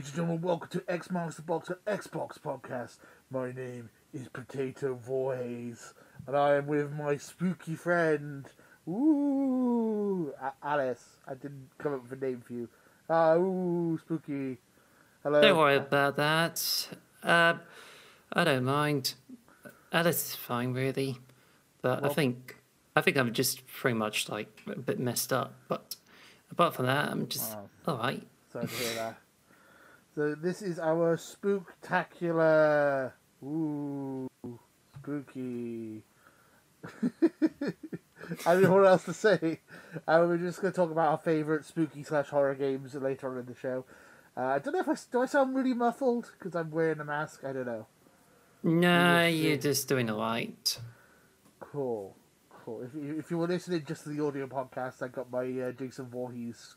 Ladies and gentlemen. Welcome to X Marks the Box, Xbox podcast. My name is Potato Voice, and I am with my spooky friend, ooh, Alice. I didn't come up with a name for you. Ah, ooh, spooky. Hello. Don't worry about that. Uh, I don't mind. Alice is fine, really. But I think I think I'm just pretty much like a bit messed up. But apart from that, I'm just all right. Sorry to hear that. So this is our spooktacular. Ooh, spooky. I don't know what else to say. Uh, we're just going to talk about our favourite spooky slash horror games later on in the show. Uh, I don't know if I do I sound really muffled because I'm wearing a mask. I don't know. No, you're just doing a light. Cool, cool. If you if you were listening just to the audio podcast, I got my uh, Jason Voorhees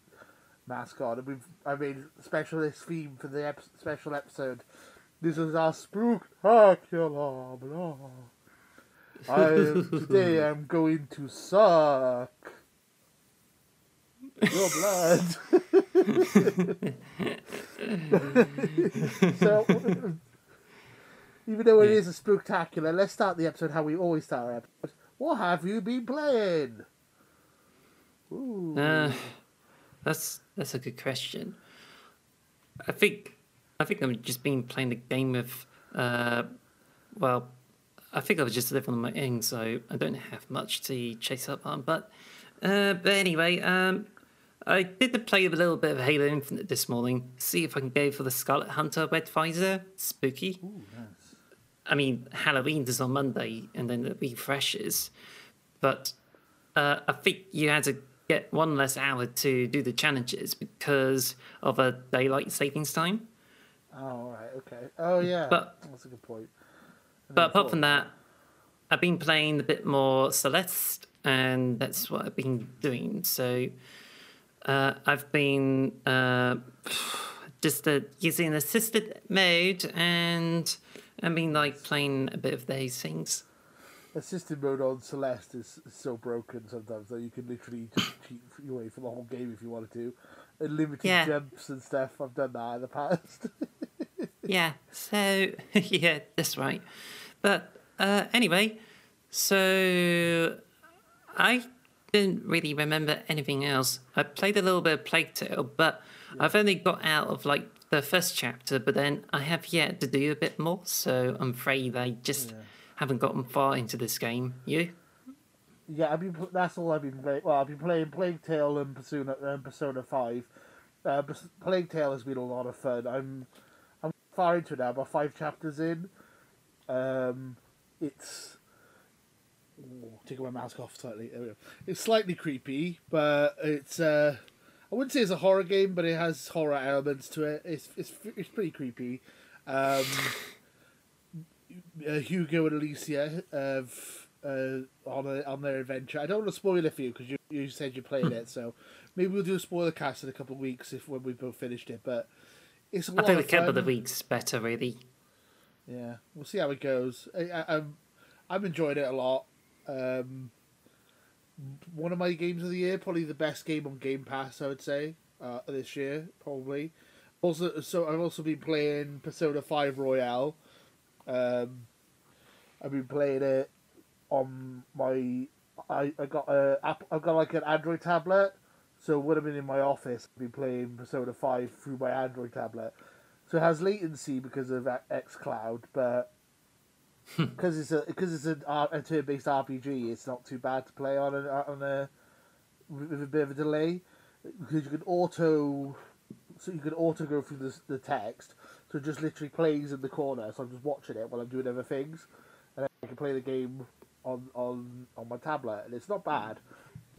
mask on, and we've I made a specialist theme for the ep- special episode. This is our spooktacular. Blah. I today I'm going to suck your blood. so, even though it is a spooktacular, let's start the episode how we always start our episode. What have you been playing? Ooh. Uh, that's that's a good question. I think I think I've just been playing the game of uh, well, I think I was just living on my own, so I don't have much to chase up on. But uh, but anyway, um, I did the play a little bit of Halo Infinite this morning. See if I can go for the Scarlet Hunter Red Visor. Spooky. Ooh, nice. I mean, Halloween is on Monday, and then it refreshes. But uh, I think you had to get one less hour to do the challenges because of a daylight savings time. Oh, all right, okay. Oh, yeah. But- that's a good point. But apart from that, I've been playing a bit more Celeste, and that's what I've been doing. So uh, I've been uh, just uh, using assisted mode, and I've been like playing a bit of those things. Assisted mode on Celeste is so broken sometimes that you can literally just cheat your way for the whole game if you wanted to. Unlimited Yeah. jumps and stuff. I've done that in the past. Yeah, so yeah, that's right. But uh, anyway, so I didn't really remember anything else. I played a little bit of Plague Tale, but I've only got out of like the first chapter, but then I have yet to do a bit more, so I'm afraid I just haven't gotten far into this game. You? yeah, I've been. That's all I've been playing. Well, I've been playing Plague Tale and Persona and Persona Five. Uh, Plague Tale has been a lot of fun. I'm I'm far into it now. About five chapters in. Um, it's Ooh, taking my mask off slightly. It's slightly creepy, but it's uh, I wouldn't say it's a horror game, but it has horror elements to it. It's it's it's pretty creepy. Um, uh, Hugo and Alicia have uh, on a, on their adventure. I don't want to spoil it for you because you, you said you played it, so maybe we'll do a spoiler cast in a couple of weeks if when we both finished it. But it's a I think of the couple of the weeks better, really. Yeah, we'll see how it goes. I, I, I'm I'm enjoying it a lot. Um, one of my games of the year, probably the best game on Game Pass, I would say uh, this year, probably. Also, so I've also been playing Persona Five Royale. Um, I've been playing it on my. I, I got a app. I've got like an Android tablet. So when I'm in my office, I've been playing Persona Five through my Android tablet. So it has latency because of X Cloud, but because it's a because it's an R- a turn-based RPG, it's not too bad to play on a on a with a bit of a delay because you can auto so you can auto go through the the text. So it just literally plays in the corner. So I'm just watching it while I'm doing other things, and I can play the game on on on my tablet, and it's not bad.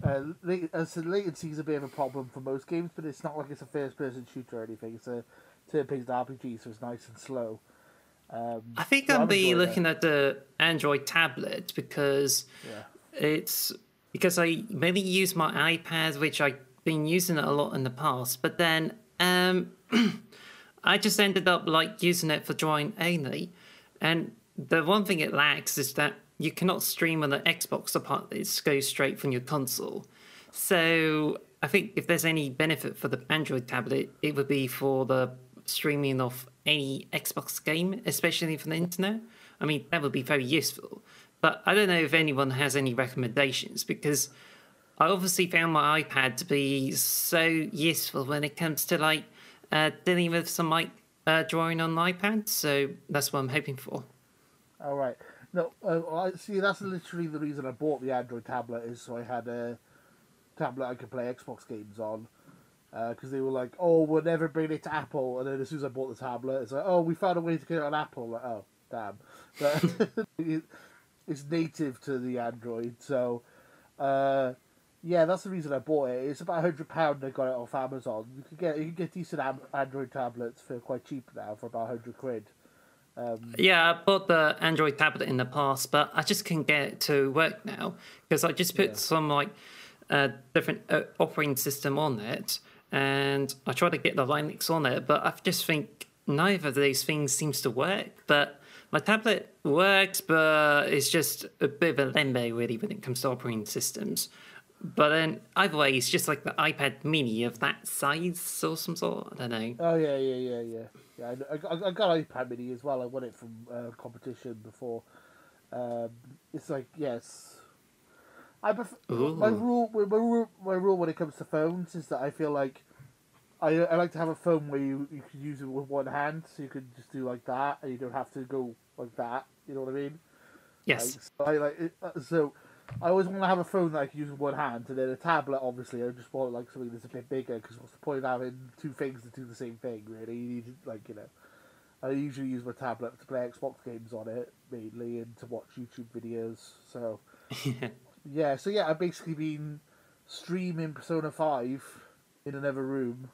Uh, so latency is a bit of a problem for most games, but it's not like it's a first-person shooter or anything. It's a turn-based RPG, so it's nice and slow. Um, I think so I'll be enjoying it. looking at the Android tablet because Yeah. it's because I mainly use my iPad, which I've been using it a lot in the past. But then um, I just ended up like using it for drawing only, and the one thing it lacks is that you cannot stream on the Xbox apart. It goes straight from your console. So I think if there's any benefit for the Android tablet, it would be for the streaming of any Xbox game, especially from the internet. I mean, that would be very useful. But I don't know if anyone has any recommendations because I obviously found my iPad to be so useful when it comes to like uh, dealing with some like uh, drawing on iPad. So that's what I'm hoping for. All right. No, uh, see. That's literally the reason I bought the Android tablet is so I had a tablet I could play Xbox games on. Because uh, they were like, "Oh, we'll never bring it to Apple," and then as soon as I bought the tablet, it's like, "Oh, we found a way to get it on Apple." Like, oh, damn! But it's native to the Android, so uh, yeah, that's the reason I bought it. It's about hundred pound. I got it off Amazon. You can get you can get decent Android tablets for quite cheap now for about hundred quid. Um, yeah, I bought the Android tablet in the past, but I just can't get it to work now because I just put yeah. some like uh, different uh, operating system on it, and I tried to get the Linux on it, but I just think neither of these things seems to work. But my tablet works, but it's just a bit of a limbo really when it comes to operating systems. But then either way, it's just like the iPad Mini of that size or some sort. I don't know. Oh yeah, yeah, yeah, yeah. Yeah, I, I, I got an iPad Mini as well. I won it from uh, competition before. Um, it's like yes, I prefer, my rule. My rule. My rule when it comes to phones is that I feel like I I like to have a phone where you, you can use it with one hand, so you can just do like that, and you don't have to go like that. You know what I mean? Yes. Like, so I like it, uh, so. I always want to have a phone that I can use with one hand, and then a tablet. Obviously, I just want like something that's a bit bigger because what's the point of having two things to do the same thing? Really, you need like you know. I usually use my tablet to play Xbox games on it mainly, and to watch YouTube videos. So yeah, so yeah, I've basically been streaming Persona Five in another room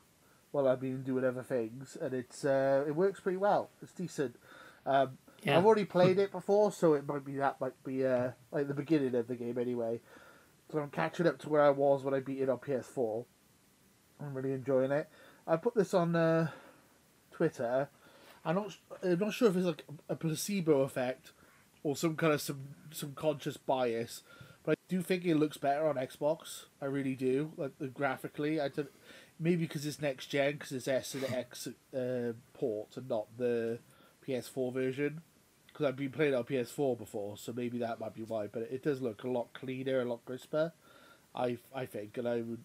while I've been doing other things, and it's uh, it works pretty well. It's decent. Um, yeah. I've already played it before, so it might be that might be uh, like the beginning of the game anyway. So I'm catching up to where I was when I beat it on PS4. I'm really enjoying it. I put this on uh, Twitter. I'm not. I'm not sure if it's like a placebo effect or some kind of some some conscious bias, but I do think it looks better on Xbox. I really do. Like graphically, I don't, maybe because it's next gen, because it's S and X uh, port and not the PS4 version. Because I've been playing on PS4 before, so maybe that might be why. But it does look a lot cleaner, a lot crisper. I I think, and I would,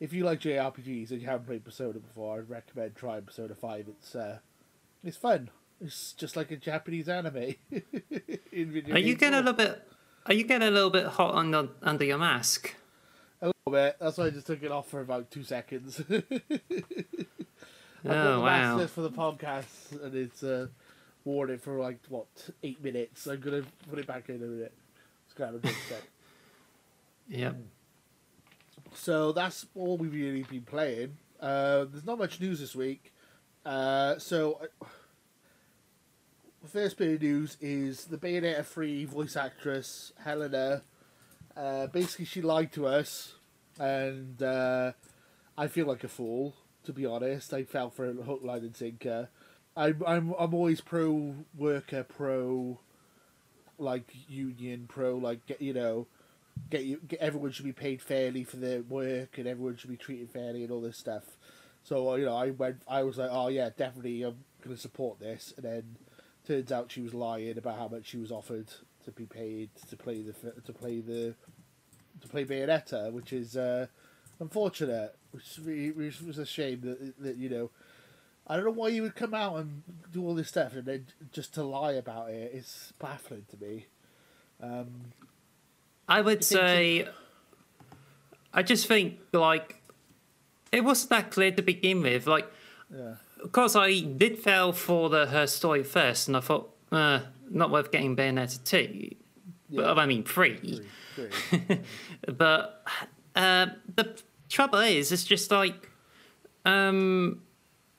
if you like JRPGs and you haven't played Persona before, I'd recommend trying Persona Five. It's uh, it's fun. It's just like a Japanese anime. are you getting a little bit? Are you getting a little bit hot under under your mask? A little bit. That's why I just took it off for about two seconds. oh wow! For the podcast, and it's uh, worn it for like what eight minutes. I'm gonna put it back in a minute. It's kind of a good set. Yep. So that's all we've really been playing. Uh, there's not much news this week. Uh, so, uh, the first bit of news is the Bayonetta 3 voice actress, Hellena. Uh, basically, she lied to us, and uh, I feel like a fool, to be honest. I fell for a hook, line, and sinker. I'm I'm I'm always pro worker, pro like union, pro like get you know, get you get everyone should be paid fairly for their work and everyone should be treated fairly and all this stuff. So uh, you know, I went. I was like, oh yeah, definitely, I'm gonna support this. And then turns out she was lying about how much she was offered to be paid to play the to play the to play Bayonetta, which is uh, unfortunate. Which, which was a shame that that you know I don't know why you would come out and do all this stuff and then just to lie about it. It's baffling to me. Um, I would say, I just think like it wasn't that clear to begin with. Like, yeah. of course, I did fail for the her story first, and I thought, uh, not worth getting Bayonetta two. Yeah. But I mean, free. free, free. but uh, the trouble is, it's just like. Um,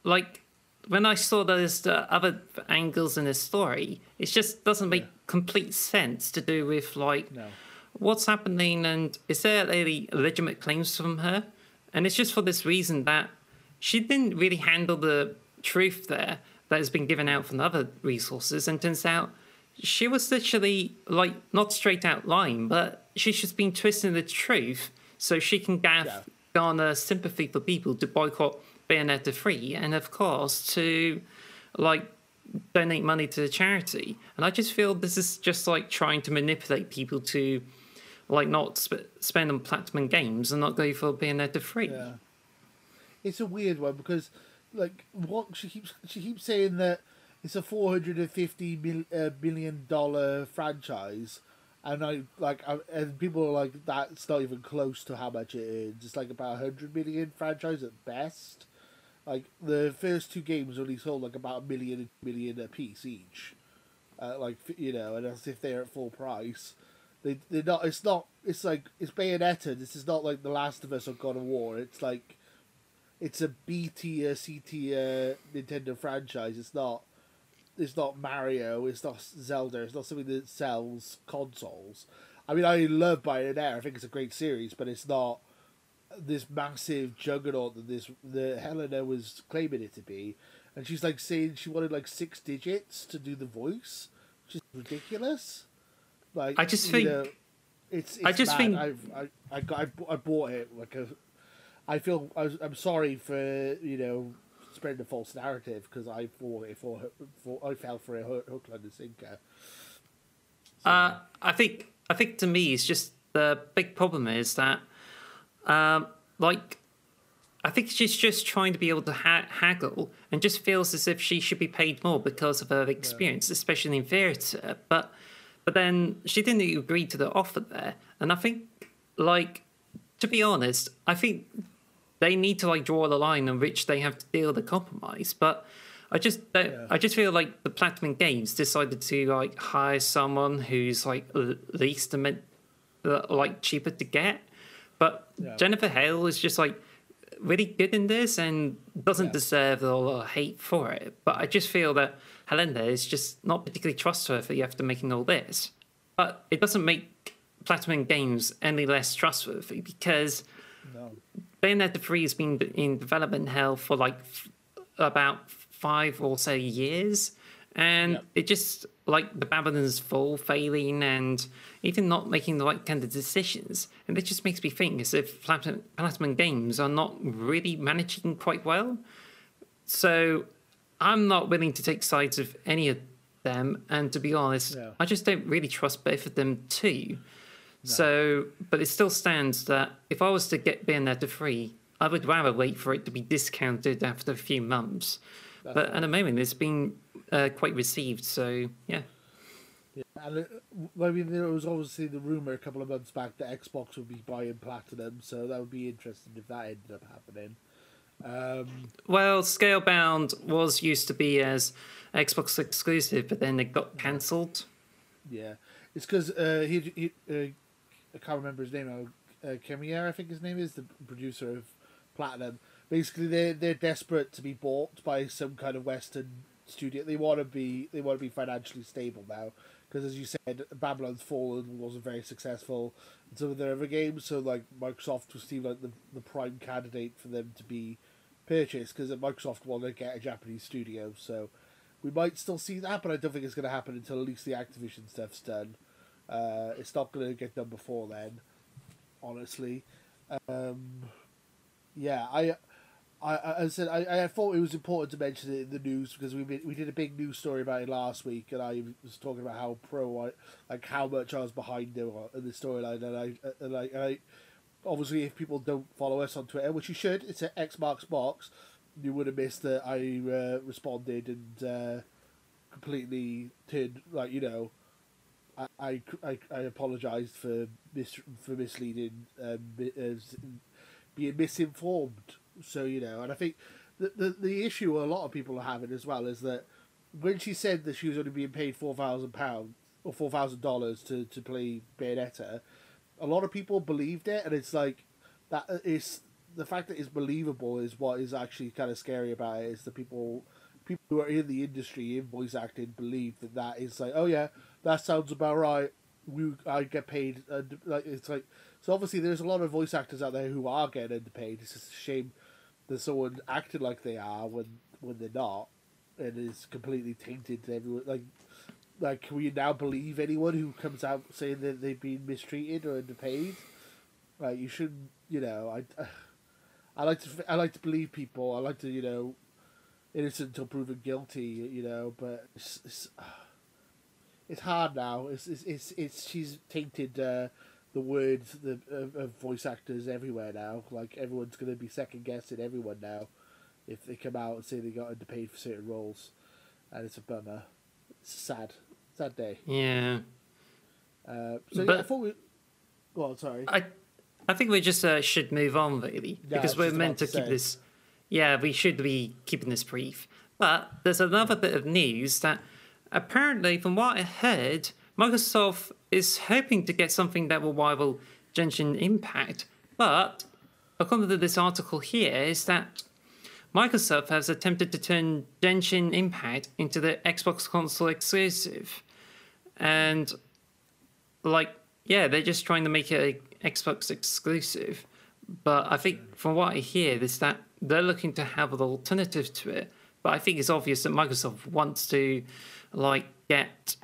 like when I saw those uh, other angles in the story, it just doesn't make yeah. complete sense to do with like no. what's happening and is there any legitimate claims from her? And it's just for this reason that she didn't really handle the truth there that has been given out from other resources, and turns out she was literally like not straight out lying, but she's just been twisting the truth so she can gaff, yeah. garner sympathy for people to boycott Bayonetta 3 and, of course, to like donate money to the charity. And I just feel this is just like trying to manipulate people to like not sp- spend on platinum games and not go for Bayonetta 3. Yeah. It's a weird one because, like, what she keeps she keeps saying that it's a four hundred and fifty mil, uh, million dollar franchise, and I like, I, and people are like, that's not even close to how much it is. It's like about hundred million franchise at best. Like the first two games only sold like about a million million a piece each, uh, like you know, and as if they're at full price. They they're not. It's not. It's like it's Bayonetta. This is not like The Last of Us or God of War. It's like it's a B tier, C tier Nintendo franchise. It's not. It's not Mario. It's not Zelda. It's not something that sells consoles. I mean, I love Bayonetta. I think it's a great series, but it's not this massive juggernaut that this the Hellena was claiming it to be. And she's like saying she wanted like six digits to do the voice, which is ridiculous. Like I just think- know, it's, it's I just bad. think- I've, I I got I, I bought it like a. I feel I I'm sorry for you know spreading a false narrative because I bought it for, for I fell for a hook, hook line and sinker. Uh, I think I think to me it's just the big problem is that, um, like, I think she's just trying to be able to ha- haggle and just feels as if she should be paid more because of her experience, especially in theatre. But but then she didn't agree to the offer there, and I think like to be honest, I think they need to like draw the line on which they have to deal the compromise. But I just don't, Yeah. I just feel like the Platinum Games decided to like hire someone who's like least amount, uh, like cheaper to get. But Yeah. Jennifer Hale is just like really good in this and doesn't Yeah. deserve all the hate for it. But I just feel that Hellena is just not particularly trustworthy after making all this. But it doesn't make Platinum Games any less trustworthy because No. Bayonetta 3 has been in development hell for like f- about five or so years. And Yep. it just like the Babylon's Fall failing and even not making the right kind of decisions. And it just makes me think as if Platinum, Platinum Games are not really managing quite well. So I'm not willing to take sides of any of them. And to be honest, Yeah. I just don't really trust both of them too. So, but it still stands that if I was to get Bayonetta 3, I would rather wait for it to be discounted after a few months. But at the moment, it's been uh, quite received. So, yeah. Yeah, and it, I mean, there was obviously the rumor a couple of months back that Xbox would be buying Platinum, so that would be interesting if that ended up happening. Um, Well, Scalebound was used to be as Xbox exclusive, but then it got cancelled. yeah, it's because uh, he, he uh, I can't remember his name now. Uh, I think his name is the producer of Platinum. Basically, they they're desperate to be bought by some kind of Western studio. They want to be they want to be financially stable now because, as you said, Babylon's Fallen wasn't very successful in some of their other games. So, like Microsoft was seemed like the the prime candidate for them to be purchased because Microsoft want to get a Japanese studio. So, we might still see that, but I don't think it's going to happen until at least the Activision stuff's done. Uh, it's not going to get done before then, honestly. Um, yeah, I, I, I said I, I thought it was important to mention it in the news because we we did a big news story about it last week, and I was talking about how pro I like how much I was behind it in the storyline, and I and I, and I obviously if people don't follow us on Twitter, which you should, it's at X marks box. You would have missed that I uh, responded and uh, completely turned like you know. I I, I, I apologized for mis for misleading um, mi- as being misinformed. So you know, and I think the, the the issue a lot of people are having as well is that when she said that she was only being paid four thousand pounds or four thousand dollars to to play Bayonetta, a lot of people believed it, and it's like that is the fact that it's believable is what is actually kind of scary about it. Is the people people who are in the industry in voice acting believe that that is like oh yeah that sounds about right. We I get paid and like it's like so obviously there's a lot of voice actors out there who are getting underpaid. It's just a shame that someone acting like they are when when they're not, and is completely tainted to everyone. Like, like can we now believe anyone who comes out saying that they've been mistreated or underpaid? Like, you shouldn't. You know, I. I like to I like to believe people. I like to you know, innocent until proven guilty. You know, but it's it's, it's hard now. It's it's it's, it's she's tainted uh, the words the of, of voice actors everywhere now. Like everyone's going to be second guessing everyone now if they come out and say they got underpaid for certain roles, and it's a bummer. It's a sad, sad day. Yeah. Uh, so But- yeah, I thought we. Go on, sorry. I, I think we just uh, should move on really I because we're meant to to keep this. Yeah, we should be keeping this brief. But there's another bit of news that apparently, from what I heard, Microsoft is hoping to get something that will rival Genshin Impact. But according to this article here, is that Microsoft has attempted to turn Genshin Impact into the Xbox console exclusive, and like yeah, they're just trying to make it a Xbox exclusive. But I think from what I hear is that they're looking to have an alternative to it. But I think it's obvious that Microsoft wants to like get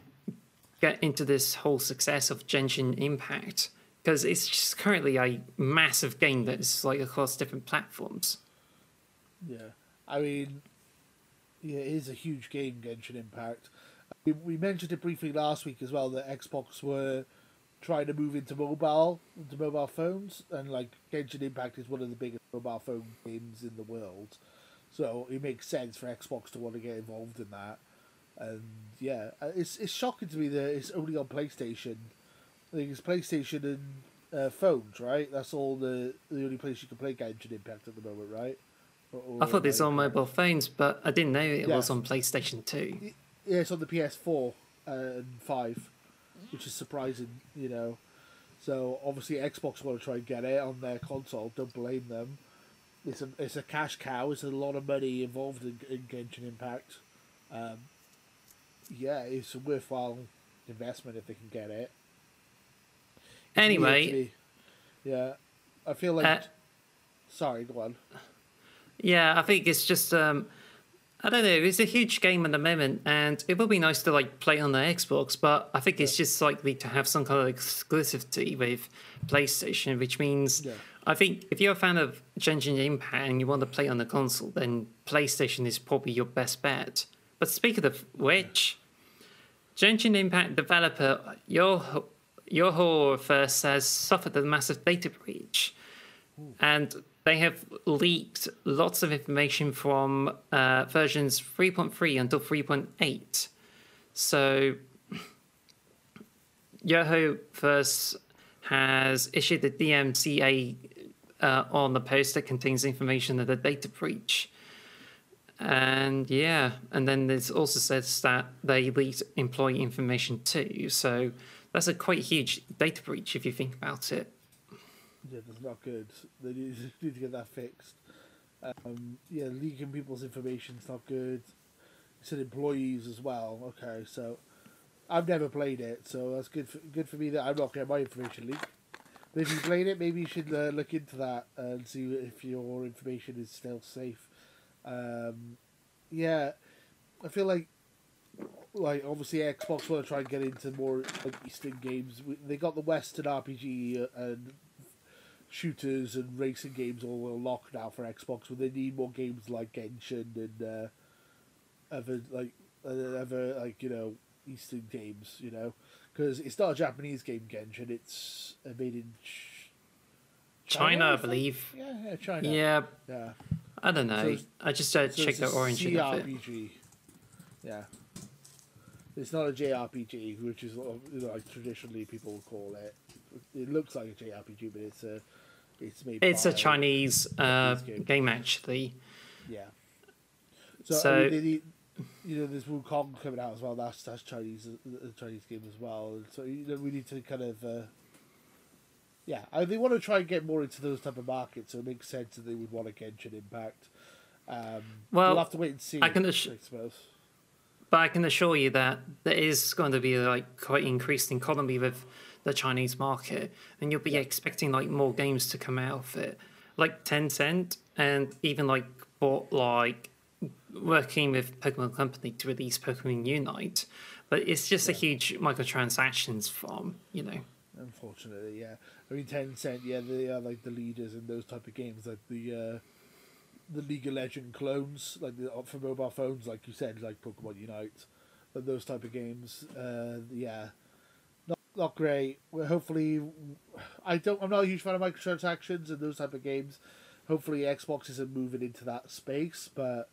get into this whole success of Genshin Impact because it's just currently a massive game that's like across different platforms. Yeah, I mean, yeah, it is a huge game, Genshin Impact. We, we mentioned it briefly last week as well that Xbox were trying to move into mobile, into mobile phones, and like Genshin Impact is one of the biggest mobile phone games in the world, so it makes sense for Xbox to want to get involved in that. And yeah, uh, it's it's shocking to me that it's only on PlayStation. I think it's PlayStation and uh, phones, right? That's all the the only place you can play Genshin Impact at the moment, right? Or- or I thought like- on mobile phones, but I didn't know it Yeah. was on PlayStation 2. Yeah, it's on the PS4 uh, and five, which is surprising, you know. So obviously Xbox want to try and get it on their console. Don't blame them. It's a it's a cash cow. It's a lot of money involved in, in Genshin Impact. Um, yeah, it's a worthwhile investment if they can get it. It's weird to Anyway, yeah, I feel like. uh, sorry, go on. Yeah, I think it's just um I don't know, it's a huge game at the moment and it would be nice to like play on the Xbox, but I think it's just likely to have some kind of exclusivity with PlayStation, which means Yeah. I think if you're a fan of Genshin Impact and you want to play on the console, then PlayStation is probably your best bet. But speaking of which, Genshin Impact developer HoYoverse has suffered a massive data breach and they have leaked lots of information from uh, versions 3.3 until 3.8. So, Yoho first has issued a DMCA uh, on the post that contains information of the data breach. And yeah, and then there's also says that they leaked employee information too. So that's a quite huge data breach if you think about it. Yeah, that's not good. They need, to get that fixed. Um, yeah, leaking people's information is not good. You said employees as well. Okay, so I've never played it, so that's good. For, good for me that I'm not getting my information leaked. But if you played it, maybe you should uh, look into that and see if your information is still safe. Um, yeah, I feel like like obviously Xbox want to try and get into more like Eastern games. They got the Western RPG and shooters and racing games all locked now for Xbox, but they need more games like Genshin and uh, other like uh, other like you know Eastern games, you know, because it's not a Japanese game Genshin. It's uh, made in Ch- China, I think? believe. Yeah, yeah, China. Yeah, yeah. I don't know. it's- I just uh, So checked the it's a origin of it. CRPG. Yeah. It's not a JRPG, which is what, like traditionally people would call it. It looks like a JRPG, but it's a it's made. It's a Chinese uh, game. game, actually. Yeah. So, So- I mean, they you know, there's Wukong coming out as well. That's that's Chinese, a Chinese game as well. So you know, we need to kind of, uh, yeah, I, they want to try and get more into those type of markets. So it makes sense that they would want to Genshin Impact. Um, Well, we'll have to wait and see. I can ass- I suppose. But I can assure you that there is going to be like quite increased economy with the Chinese market, and you'll be expecting like more games to come out of it, like Tencent, and even like bought like working with Pokemon Company to release Pokemon Unite. But it's just a huge microtransactions farm, you know. Unfortunately, yeah. I mean, Tencent, yeah, they are like the leaders in those type of games, like the uh, the League of Legend clones, like the, for mobile phones, like you said, like Pokemon Unite, but those type of games. Uh, yeah, not not great. Well, hopefully, I don't. I'm not a huge fan of microtransactions and those type of games. Hopefully, Xbox isn't moving into that space, but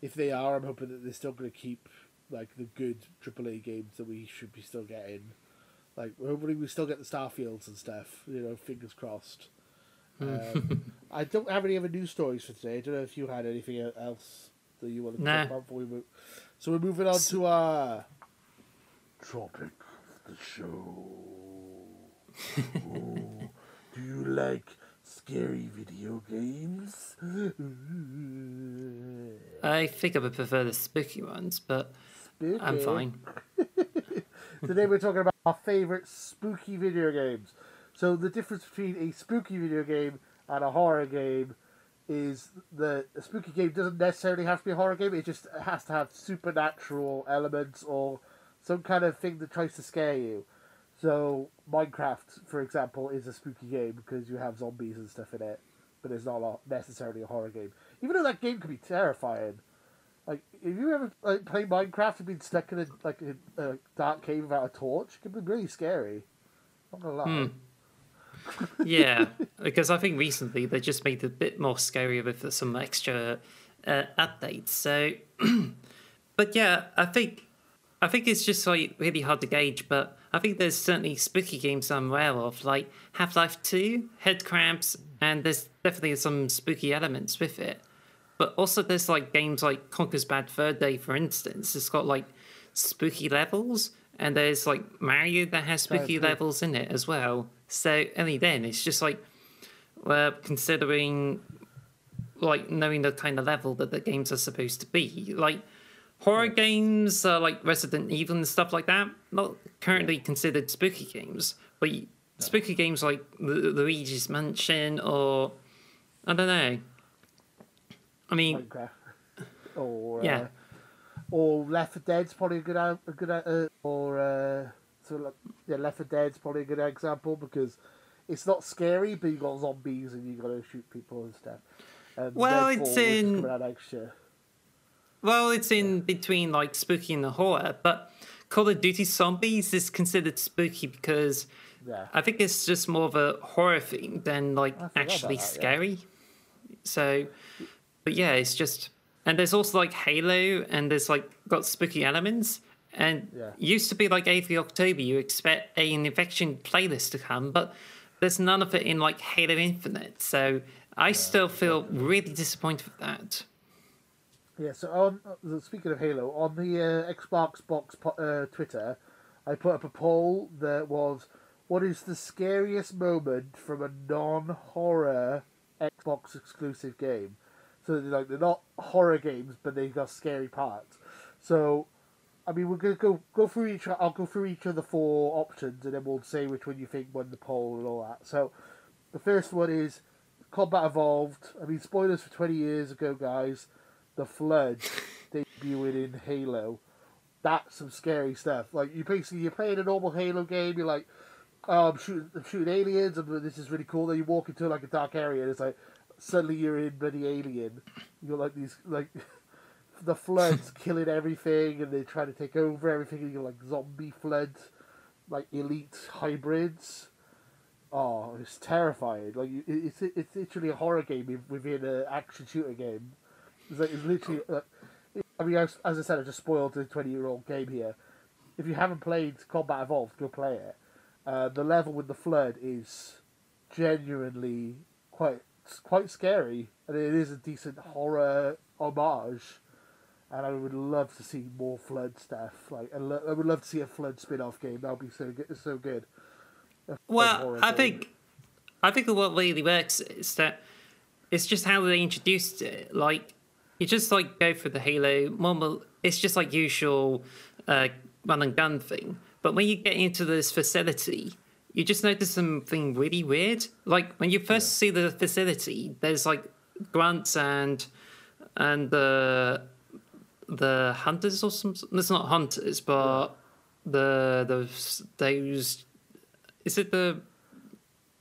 if they are, I'm hoping that they're still going to keep like the good AAA games that we should be still getting. Like hopefully we still get the Starfields and stuff. You know, fingers crossed. Um, I don't have any other news stories for today. I don't know if you had anything else that you want to Nah. talk about before we move. So we're moving on to our topic of the show. oh, do you like scary video games? I think I would prefer the spooky ones, but I'm fine. Today we're talking about our favorite spooky video games. So the difference between a spooky video game and a horror game is that a spooky game doesn't necessarily have to be a horror game. It just has to have supernatural elements or some kind of thing that tries to scare you. So Minecraft, for example, is a spooky game because you have zombies and stuff in it, but it's not necessarily a horror game. Even though that game can be terrifying. Like, if you ever like played Minecraft and been stuck in a like a, a dark cave without a torch, it can be really scary. I'm Not gonna lie. Yeah, because I think recently they just made it a bit more scary with some extra uh, updates. So, but yeah, I think I think it's just like really hard to gauge. But I think there's certainly spooky games I'm aware of, like Half Life Two, Headcrabs, and there's definitely some spooky elements with it. But also there's like games like Conker's Bad Fur Day, for instance. It's got like spooky levels, and there's like Mario that has spooky true. levels in it as well. So only then it's just like well, considering like knowing the kind of level that the games are supposed to be. Like horror games, uh, like Resident Evil and stuff like that, not currently considered spooky games, but spooky games like Lu- Luigi's Mansion or I don't know. I mean, Minecraft. Or Yeah. uh, or Left 4 Dead's probably a good a good uh, or uh, so like, yeah, Left 4 Dead's probably a good example because it's not scary, but you got zombies and you got to shoot people and stuff. And Well, it's in- out next year. Well, it's in between like spooky and the horror, but Call of Duty Zombies is considered spooky because Yeah. I think it's just more of a horror thing than like actually that, yeah. scary. So, but yeah, it's just and there's also like Halo and there's like got spooky elements. And Yeah. used to be like 8th of October, you expect a, an infection playlist to come, but there's none of it in like Halo Infinite. So I still feel really disappointed with that. Yeah, so on uh, speaking of Halo, on the uh, Xbox box uh, Twitter, I put up a poll that was, "What is the scariest moment from a non-horror Xbox exclusive game?" So they're like they're not horror games, but they've got scary parts. So, I mean, we're gonna go go through each. I'll go through each of the four options, and then we'll say which one you think won the poll and all that. So, the first one is Combat Evolved. I mean, spoilers for twenty years ago, guys. The Flood debuting in Halo. That's some scary stuff. Like you basically you're playing a normal Halo game. You're like, oh, I'm shooting, I'm shooting aliens, and this is really cool. Then you walk into like a dark area, and it's like suddenly you're in bloody alien. You're like these like the floods killing everything, and they're trying to take over everything. And you're like zombie floods, like elite hybrids. Oh, it's terrifying. Like it's it's literally a horror game within an action shooter game. It's like it's literally. Uh, I mean, as, as I said, I just spoiled the twenty-year-old game here. If you haven't played Combat Evolved, go play it. Uh, the level with the flood is genuinely quite quite scary, and it is a decent horror homage. And I would love to see more flood stuff. Like, I, lo- I would love to see a flood spin-off game. That would be so good. So good. Well, I game. think, I think what really works is that it's just how they introduced it. Like, you just like go for the Halo normal. It's just like usual uh, run and gun thing. But when you get into this facility, you just notice something really weird. Like when you first see the facility, there's like grunts and and the the hunters or some. It's not hunters, but the the those. Is it the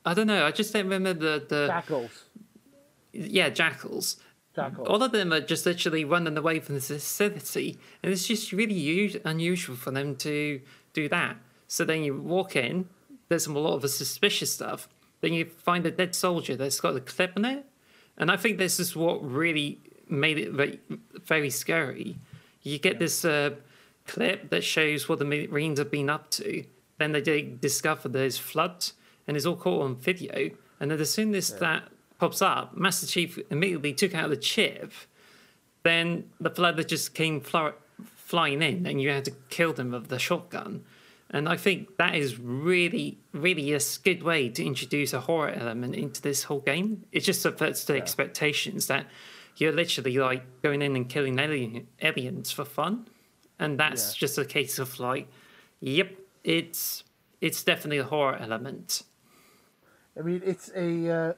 I don't know. I just don't remember the the Jackals. yeah jackals. Jackals. All of them are just literally running away from the facility, and it's just really u- unusual for them to do that. So then you walk in, there's a lot of suspicious stuff. Then you find a dead soldier that's got a clip in it, and I think this is what really made it very, very scary. You get this uh, clip that shows what the Marines have been up to. Then they discover there's floods, and it's all caught on video. And then as soon as that pops up, Master Chief immediately took out the chip. Then the flood just came fly- flying in, and you had to kill them with the shotgun. And I think that is really, really a good way to introduce a horror element into this whole game. It just subverts the expectations that you're literally like going in and killing alien, aliens for fun, and that's Yeah. just a case of like, yep, it's it's definitely a horror element. I mean, it's a. Uh,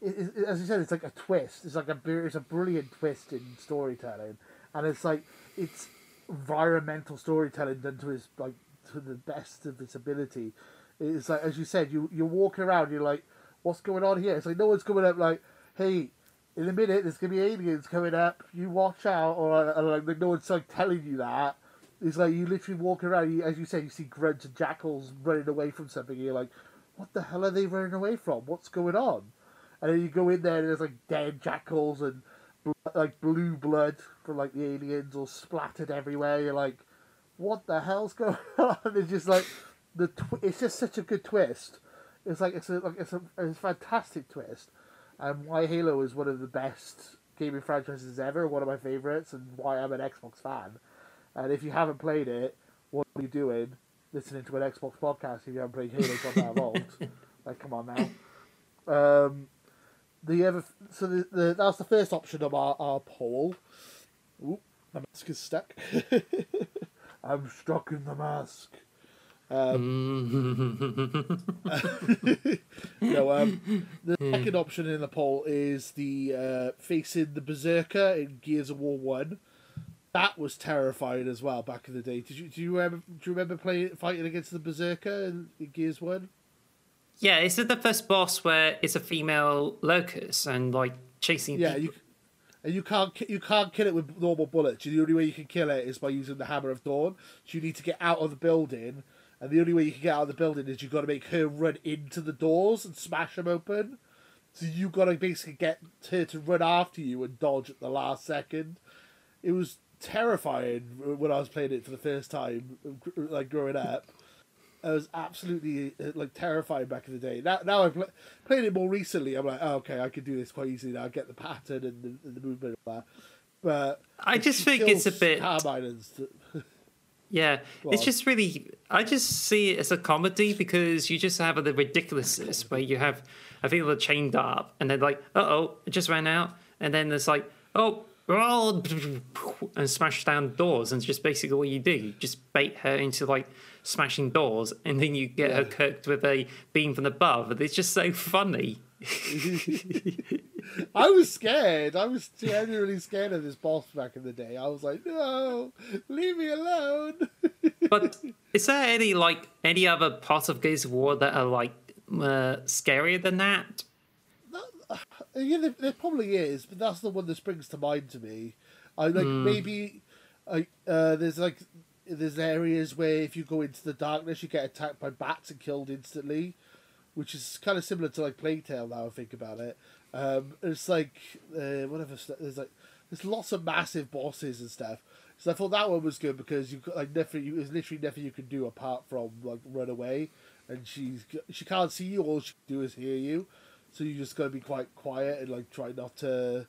it, it, as you said, it's like a twist. It's like a it's a brilliant twist in storytelling, and it's like it's environmental storytelling done to his like to the best of its ability. It's like as you said, you you walk around, you're like, what's going on here? It's like no one's coming up like, hey. In a minute, there's gonna be aliens coming up. You watch out, or, uh, or like no one's like telling you that. It's like you literally walk around. You, as you said, you see grunts and jackals running away from something. You're like, what the hell are they running away from? What's going on? And then you go in there and there's like dead jackals and like blue blood from like the aliens all splattered everywhere. You're like, what the hell's going on? It's just like the tw- it's just such a good twist. It's like it's a like it's a, it's a fantastic twist, and why Halo is one of the best gaming franchises ever. One of my favorites, and why I'm an Xbox fan. And if you haven't played it, what are you doing? Listening to an Xbox podcast if you haven't played Halo Combat Evolved. like, come on now. Um, the other, so the, the that's the first option of our, our poll. Oop, my mask is stuck. I'm stuck in the mask. no, um, the second option in the poll is the uh, facing the Berserker in Gears of War One. That was terrifying as well back in the day. Did you do you remember do you remember playing fighting against the Berserker in, in Gears One? Yeah, is it the first boss where it's a female locust and like chasing Yeah, people? you and you can't you can't kill it with normal bullets. The only way you can kill it is by using the Hammer of Dawn. So you need to get out of the building, and the only way you can get out of the building is you've got to make her run into the doors and smash them open. So you've got to basically get her to run after you and dodge at the last second. It was terrifying uh, when I was playing it for the first time, like growing up. I was absolutely uh, like terrified back in the day. Now, now I've pl- played it more recently. I'm like, oh, okay, I can do this quite easily now. I get the pattern and the, and the movement and that. But I just think it's a bit. St- Yeah, Go it's on. just really. I just see it as a comedy because you just have the ridiculousness where you have I people the chained up and they're like, "Uh oh, it just ran out," and then there's like, "Oh." Oh," And smash down doors, and it's just basically what you do. You just bait her into like smashing doors, and then you get her cooked with a beam from above. And it's just so funny. I was scared. I was genuinely scared of this boss back in the day. I was like, no, leave me alone. But is there any like any other parts of Gears of War that are like uh, scarier than that? Yeah, there, there probably is, but that's the one that springs to mind to me. I like maybe, like uh, there's like there's areas where if you go into the darkness, you get attacked by bats and killed instantly, which is kind of similar to like Plague Tale. Now I think about it, um, it's like uh, whatever. There's like there's lots of massive bosses and stuff. So I thought that one was good because you got like nothing. You, there's literally nothing you can do apart from like run away, and she's she can't see you. All she can do is hear you. So you just got to be quite quiet and like try not to,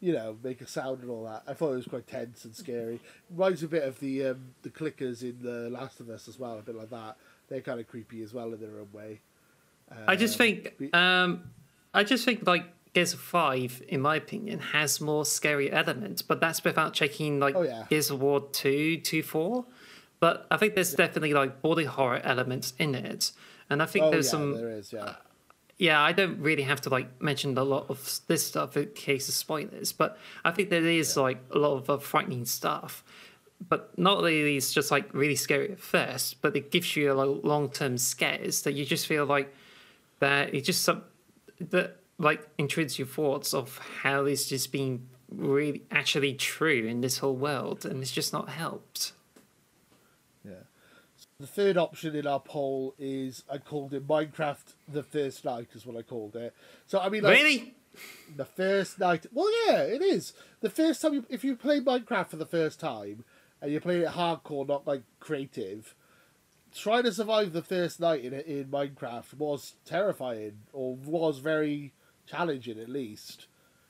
you know, make a sound and all that. I thought it was quite tense and scary. Reminds a bit of the um, the clickers in The Last of Us as well, a bit like that. They're kind of creepy as well in their own way. I just Um, think, um, I just think like Gears of Five, in my opinion, has more scary elements, but that's without checking like Oh, yeah. Gears of War two, two, four. But I think there's definitely like body horror elements in it, and I think oh there's yeah, some. there is. Yeah, Yeah, I don't really have to like mention a lot of this stuff in case of spoilers, but I think there is like a lot of uh, frightening stuff. But not only is just like really scary at first, but it gives you a long term scares that you just feel like, that it just some that like intrudes your thoughts of how this just being really actually true in this whole world, and it's just not helped. The third option in our poll is I called it Minecraft the first night is what I called it. So I mean, like, really? the first night. Well, yeah, it is the first time. You, if you play Minecraft for the first time and you're playing it hardcore, not like creative, trying to survive the first night in in Minecraft was terrifying or was very challenging at least.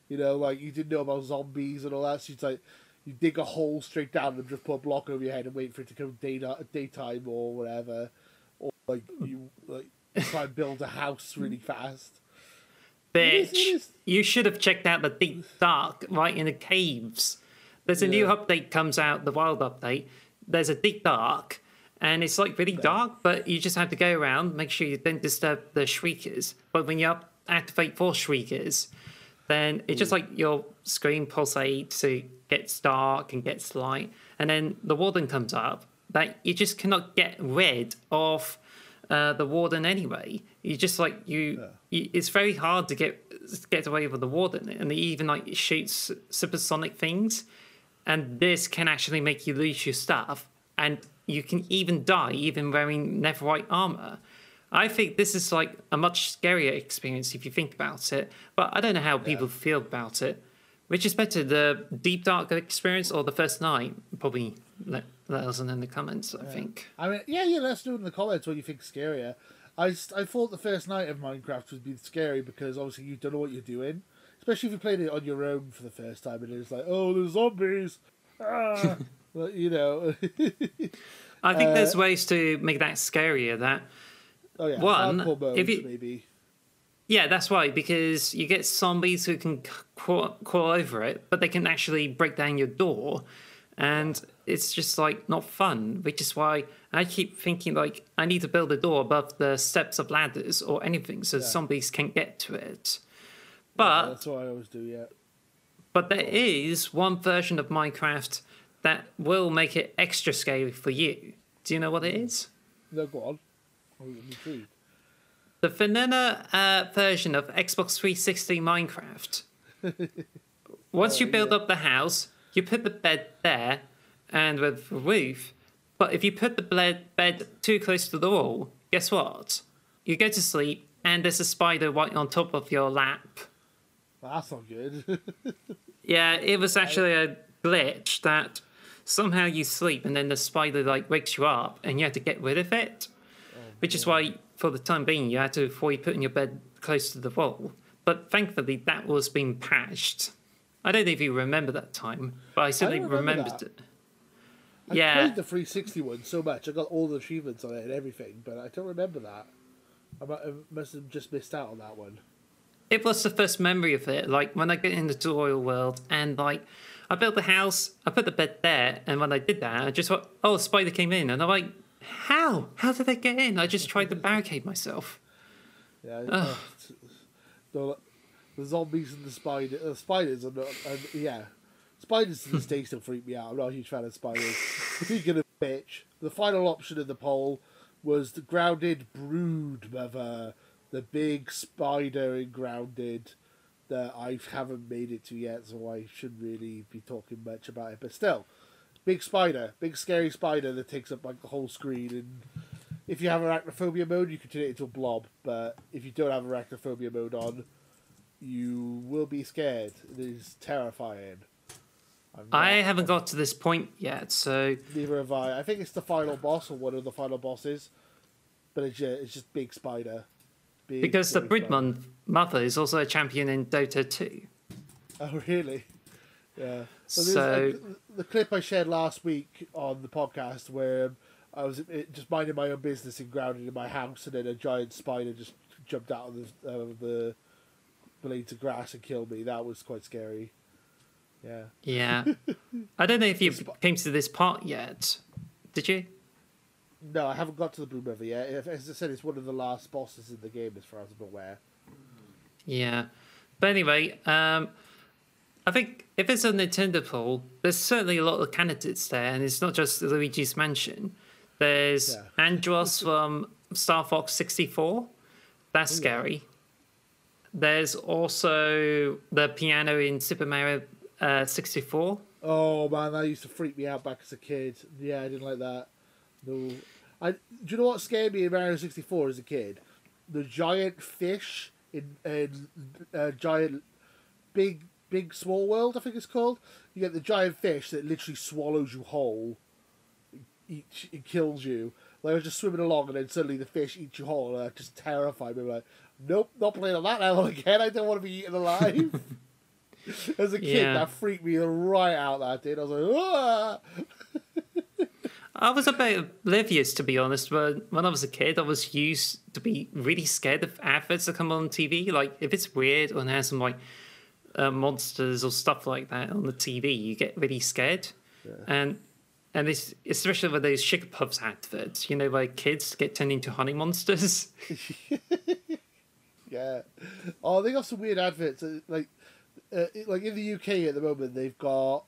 You know, like you didn't know about zombies and all that. So it's like you dig a hole straight down and just put a block over your head and wait for it to come day daytime or whatever, or like you like try and build a house really fast. Bitch, It is- it is- you should have checked out the deep dark right in the caves. There's a new update comes out, the wild update. There's a deep dark, and it's like really dark, but you just have to go around, make sure you don't disturb the shriekers. But when you up, activate four shriekers, then it's just like your screen pulsates, it gets dark and gets light, and then the warden comes up. That you just cannot get rid of uh, the warden anyway. You just like you, you, it's very hard to get get away with the warden, and he even like shoots supersonic things, and this can actually make you lose your stuff, and you can even die even wearing netherite armor. I think this is like a much scarier experience if you think about it, but I don't know how people feel about it. Which is better, the deep dark experience or the first night? Probably let, let us know in the comments. I think. I mean, yeah, yeah. Let's do it in the comments what you think scarier. I, I thought the first night of Minecraft would be scary because obviously you don't know what you're doing, especially if you played it on your own for the first time and it's like, oh, there's zombies. Ah. well, you know. I think there's Uh, ways to make that scarier. That oh yeah, One, if you- maybe. Yeah, that's why, because you get zombies who can crawl, crawl over it, but they can actually break down your door, and it's just like not fun. Which is why I keep thinking like I need to build a door above the steps of ladders or anything so zombies can't get to it. But That's what I always do. Yeah. But there is one version of Minecraft that will make it extra scary for you. Do you know what it mm. is? No, go on. Oh. The vanilla uh, version of Xbox 360 Minecraft. Once you build up the house, you put the bed there and with the roof. But if you put the bed, bed too close to the wall, guess what? You go to sleep and there's a spider right on top of your lap. That's not good. Yeah, it was actually a glitch that somehow you sleep and then the spider like wakes you up and you have to get rid of it. Which is why, for the time being, you had to before you put in your bed close to the wall. But thankfully, that was being patched. I don't know if you remember that time, but I certainly remember remembered that. it. I Yeah. played the 360 one so much. I got all the achievements on it and everything, but I don't remember that. I I must have just missed out on that one. It was the first memory of it. Like when I get in the tutorial world and like I built the house, I put the bed there, and when I did that, I just thought, oh, a spider came in, and I'm like, how? How did they get in? I just tried to barricade myself. Yeah, the zombies and the spider, uh, spiders, and, and yeah, spiders to this day still freak me out. I'm not a huge fan of spiders. Speaking of bitch, the final option in the poll was the grounded brood mother, the big spider in grounded that I haven't made it to yet, so I shouldn't really be talking much about it. But still, big spider, big scary spider that takes up like the whole screen and if you have arachnophobia mode, you can turn it into a blob. But if you don't have arachnophobia mode on, you will be scared. It is terrifying. I haven't got to this point yet, so neither have I. I think it's the final boss or one of the final bosses, but it's just, it's just big spider. Big, because the. Bridmon mother is also a champion in Dota 2. Oh really? Yeah. There's, So- uh, the clip I shared last week on the podcast where um, I was just minding my own business and grounded in my house, and then a giant spider just jumped out of the uh, the blades of grass and killed me. That was quite scary. Yeah. Yeah. I don't know if you came to this part yet. Did you? No, I haven't got to the Blue River yet. As I said, it's one of the last bosses in the game, as far as I'm aware. Yeah. But anyway, um, I think if it's a Nintendo poll, there's certainly a lot of candidates there, and it's not just Luigi's Mansion. There's Yeah. Andross from Star Fox 64. That's scary. There's also the piano in Super Mario uh, 64. Oh man, that used to freak me out back as a kid. Yeah, I didn't like that. No, I. Do you know what scared me in Mario sixty four as a kid? The giant fish in in uh, giant big big small world. I think it's called. You get the giant fish that literally swallows you whole. Each it kills you. Like I was just swimming along and then suddenly the fish eats you whole. And that just terrified me. I'm like, nope, not playing on that level again. I don't want to be eaten alive. As a kid, Yeah. that freaked me right out. That did. I was like, ah! I was a bit oblivious, to be honest. But when I was a kid, I was used to be really scared of adverts that come on TV. Like if it's weird or has some like uh, monsters or stuff like that on the TV, you get really scared. And and this especially with those sugar puffs adverts, you know, where kids get turned into honey monsters. Yeah. Oh, they got some weird adverts. uh, Like, uh, like in the UK at the moment, they've got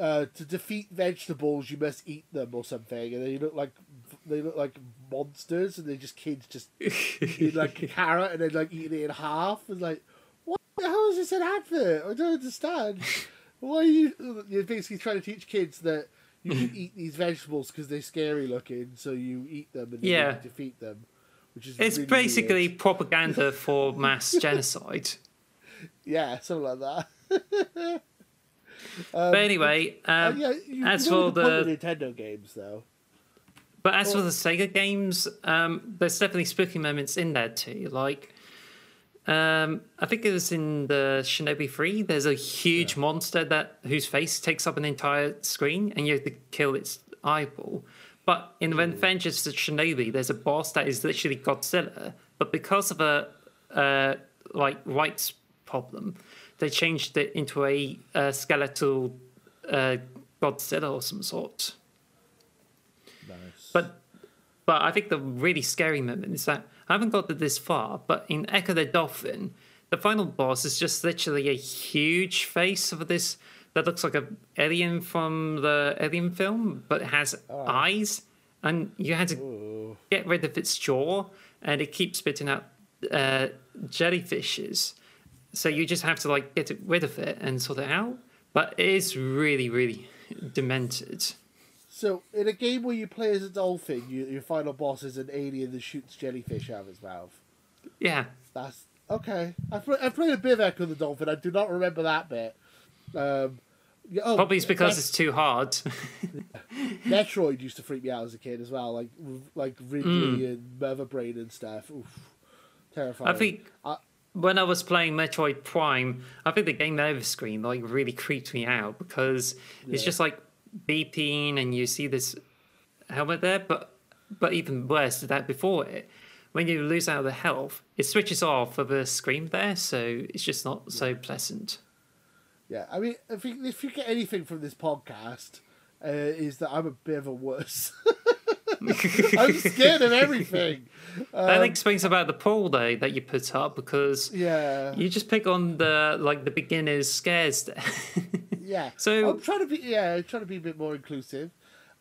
uh, to defeat vegetables, you must eat them or something, and they look like they look like monsters, and they just kids just eat like a carrot and then like eating it in half. and like, the hell is this an advert? I don't understand. Why are you? You're basically trying to teach kids that. You can eat these vegetables because they're scary looking, so you eat them and Yeah. you defeat them, which is It's really basically weird. propaganda for mass genocide. Yeah, something like that. but anyway, Uh, um, yeah, as for the the Nintendo games, though. But as for the Sega games, um, there's definitely spooky moments in there too. Like, um, I think it was in the Shinobi 3, there's a huge monster that whose face takes up an entire screen and you have to kill its eyeball. But in Revenge of Shinobi, there's a boss that is literally Godzilla, but because of a uh, like rights problem, they changed it into a, uh skeletal uh, Godzilla or some sort. Nice. But but I think the really scary moment is that I haven't got to this far, but in Echo the Dolphin, the final boss is just literally a huge face of this that looks like a alien from the alien film, but it has eyes, and you had to Ooh. get rid of its jaw, and it keeps spitting out uh, jellyfishes. So you just have to like get rid of it and sort it out. But it is really, really demented. So, in a game where you play as a dolphin, you, your final boss is an alien that shoots jellyfish out of his mouth. Yeah. That's okay. I've, I've played a bit of Echo the Dolphin. I do not remember that bit. Um, yeah, oh, Probably it's because Met- it's too hard. Metroid used to freak me out as a kid as well, like like Ridley Mm. and Mother Brain and stuff. Oof, terrifying. I think I- when I was playing Metroid Prime, I think the game over screen like really creeped me out because it's just like beeping and you see this helmet there, but but even worse that before it. When you lose out of the health, it switches off of the screen there, so it's just not so pleasant. Yeah, I mean, if you, if you get anything from this podcast, uh, is that I'm a bit of a wuss. I'm scared of everything. that Um, explains about the poll though that you put up because yeah, you just pick on the like the beginners scares. yeah. So- I'm trying to be, yeah, I'm trying to be a bit more inclusive.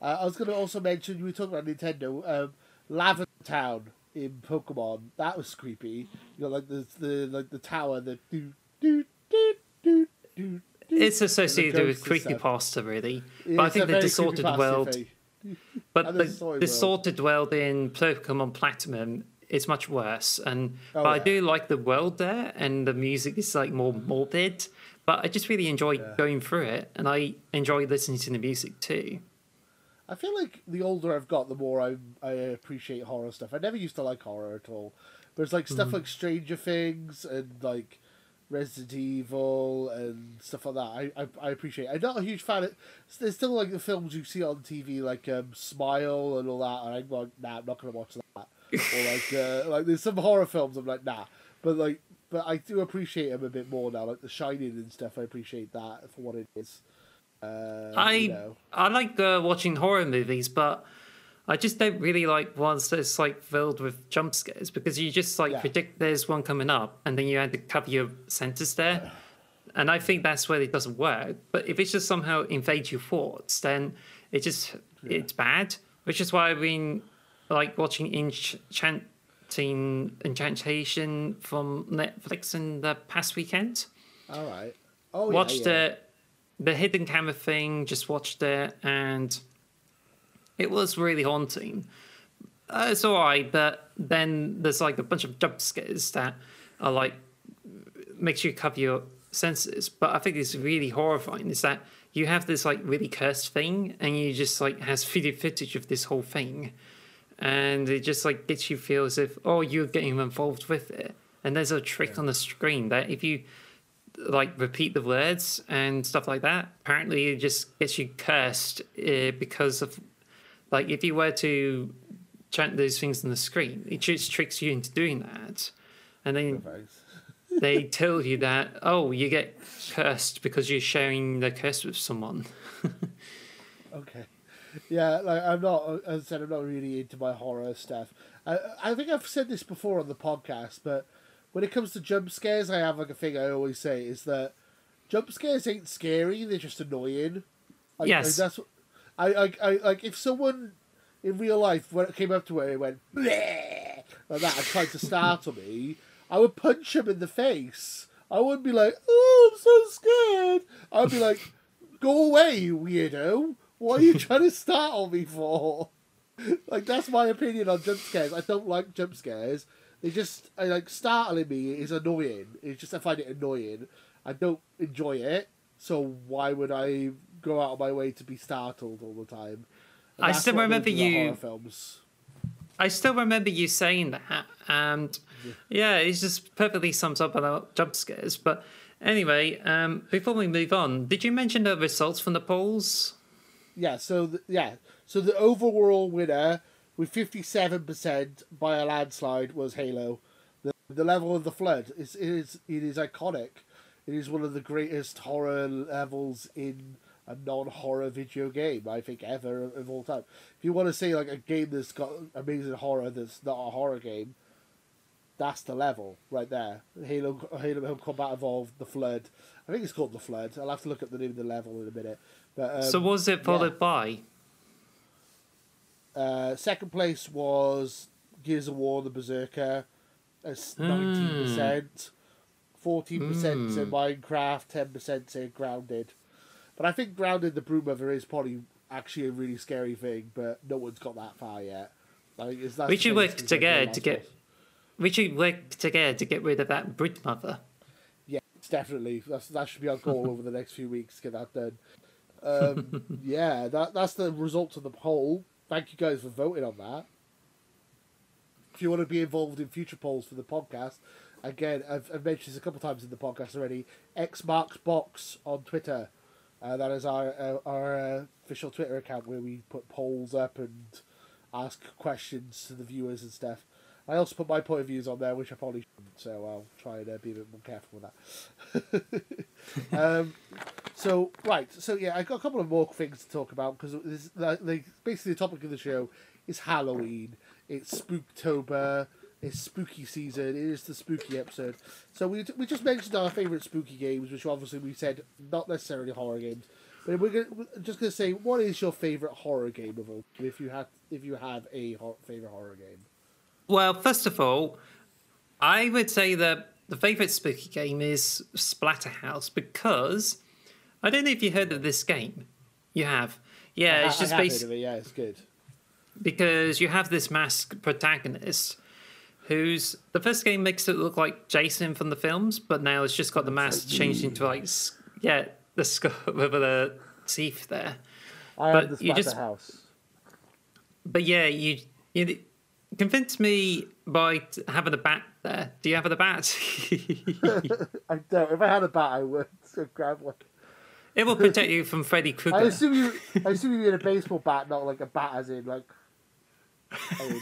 Uh, I was going to also mention we were talking about Nintendo, um, Lavender Town in Pokemon. That was creepy. You got like the the like the tower that do do do do do. It's associated with creepy pasta, really. Yeah, but I think the distorted world, but the the story world in Pokemon Platinum is much worse. And Oh, but I do like the world there, and the music is like more morbid. But I just really enjoy going through it, and I enjoy listening to the music too. I feel like the older I've got, the more I I appreciate horror stuff. I never used to like horror at all, but it's like stuff like Stranger Things and like Resident Evil and stuff like that. I I, I appreciate. I'm not a huge fan. of There's still like the films you see on TV, like um, Smile and all that, and I'm like, nah, I'm not gonna watch that. or like uh, like there's some horror films I'm like, nah, but like. But I do appreciate him a bit more now, like The Shining and stuff. I appreciate that for what it is. Uh, I you know. I like uh, watching horror movies, but I just don't really like ones that's like filled with jump scares because you just like Yeah. predict there's one coming up, and then you had to cover your senses there. And I think that's where it doesn't work. But if it just somehow invades your thoughts, then it just it's bad. Which is why I've been like watching Enchant seen Enchantation from Netflix in the past weekend. All right. Oh, watched yeah, yeah. it, the hidden camera thing. Just watched it, and it was really haunting. Uh, it's alright, but then there's like a bunch of jump scares that are like makes you cover your senses. But I think it's really horrifying. Is that you have this like really cursed thing, and you just like has video footage of this whole thing, and it just like gets you feel as if oh you're getting involved with it. And there's a trick on the screen that if you like repeat the words and stuff like that, apparently it just gets you cursed uh, because of like if you were to chant those things on the screen, it just tricks you into doing that, and then they tell you that oh you get cursed because you're sharing the curse with someone. Okay. Yeah, like I'm not. As I said, I'm not really into my horror stuff. I I think I've said this before on the podcast, but when it comes to jump scares, I have like a thing I always say is that jump scares ain't scary; they're just annoying. Like, Yes. like, that's what I, I I like. If someone in real life when it came up to her and went "Bleh," like that and tried to startle me, I would punch him in the face. I wouldn't be like, "Oh, I'm so scared." I'd be like, "Go away, you weirdo! What are you trying to startle me for?" Like that's my opinion on jump scares. I don't like jump scares. They just I like startling me is annoying. It's just I find it annoying. I don't enjoy it. So why would I go out of my way to be startled all the time? I still remember you- films. I still remember you saying that, and yeah, it just perfectly sums up about jump scares. But anyway, um, before we move on, did you mention the results from the polls? Yeah. So the, yeah. So the overall winner with fifty seven percent by a landslide was Halo. The the level of the flood is it is it is iconic. It is one of the greatest horror levels in a non-horror video game I think ever of all time. If you want to say like a game that's got amazing horror that's not a horror game, that's the level right there. Halo Halo Combat Evolved, the Flood. I think it's called the Flood. I'll have to look up the name of the level in a minute. But um, so was it followed by? uh, second place was Gears of War: The Berserker. That's nineteen percent. Fourteen percent said Minecraft. Ten percent said Grounded. But I think Grounded the Broodmother is probably actually a really scary thing, but no one's got that far yet. Like, it's, that's We should work together to get. We should work together to get rid of that brood mother. Yeah, definitely. That's that should be our goal over the next few weeks. Get that done. Um, yeah, that that's the result of the poll. Thank you guys for voting on that. If you want to be involved in future polls for the podcast, again, I've, I've mentioned this a couple times in the podcast already. X marks box on Twitter. Uh, that is our uh, our uh, official Twitter account where we put polls up and ask questions to the viewers and stuff. I also put my point of views on there, which I probably shouldn't, so I'll try and uh, be a bit more careful with that. um, so right, so yeah, I've got a couple of more things to talk about because basically the topic of the show is Halloween. It's Spooktober. It's spooky season. It is the spooky episode. So we we just mentioned our favorite spooky games, which obviously we said not necessarily horror games. But we're, gonna, we're just gonna say, what is your favorite horror game of all? If you have if you have a favorite horror game. Well, first of all, I would say that the favourite spooky game is Splatterhouse because I don't know if you heard of this game. You have. Yeah, it's just I based heard of it, Yeah, it's good. because you have this masked protagonist who's the first game makes it look like Jason from the films, but now it's just got the mask changed into like yeah the skull with the teeth there. I But have the just- Splatterhouse. But yeah, you you convinced me by having a bat there. Do you have a bat? I don't. If I had a bat, I would so grab one. it will protect you from Freddy Krueger. I assume you. I assume you mean a baseball bat, not like a bat, as in like. I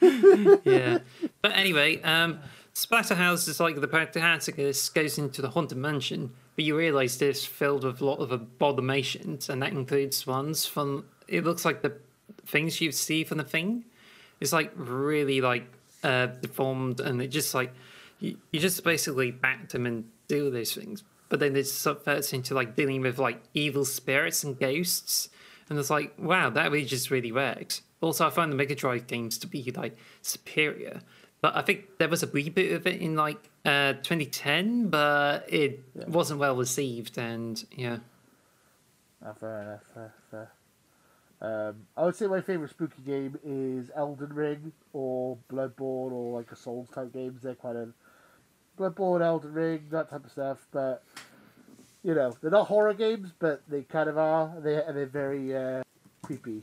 wouldn't yeah. But anyway, um, Splatterhouse is like the protagonist goes into the haunted mansion, but you realise it's filled with a lot of abominations, and that includes ones from. It looks like the things you see from the thing. It's like really like uh, deformed, and it just like you, you just basically back them and do those things. But then it subverts into like dealing with like evil spirits and ghosts, and it's like wow, that really just really works. also I find the Mega Drive games to be like superior. But I think there was a reboot of it in like uh, 2010, but it Yeah. wasn't well received, and yeah. Ah, fair enough. Fair, fair. Um, I would say my favorite spooky game is Elden Ring or Bloodborne or like a Souls type games. They're quite a Bloodborne, Elden Ring, that type of stuff. But you know, they're not horror games, but they kind of are. They and they're very uh, creepy,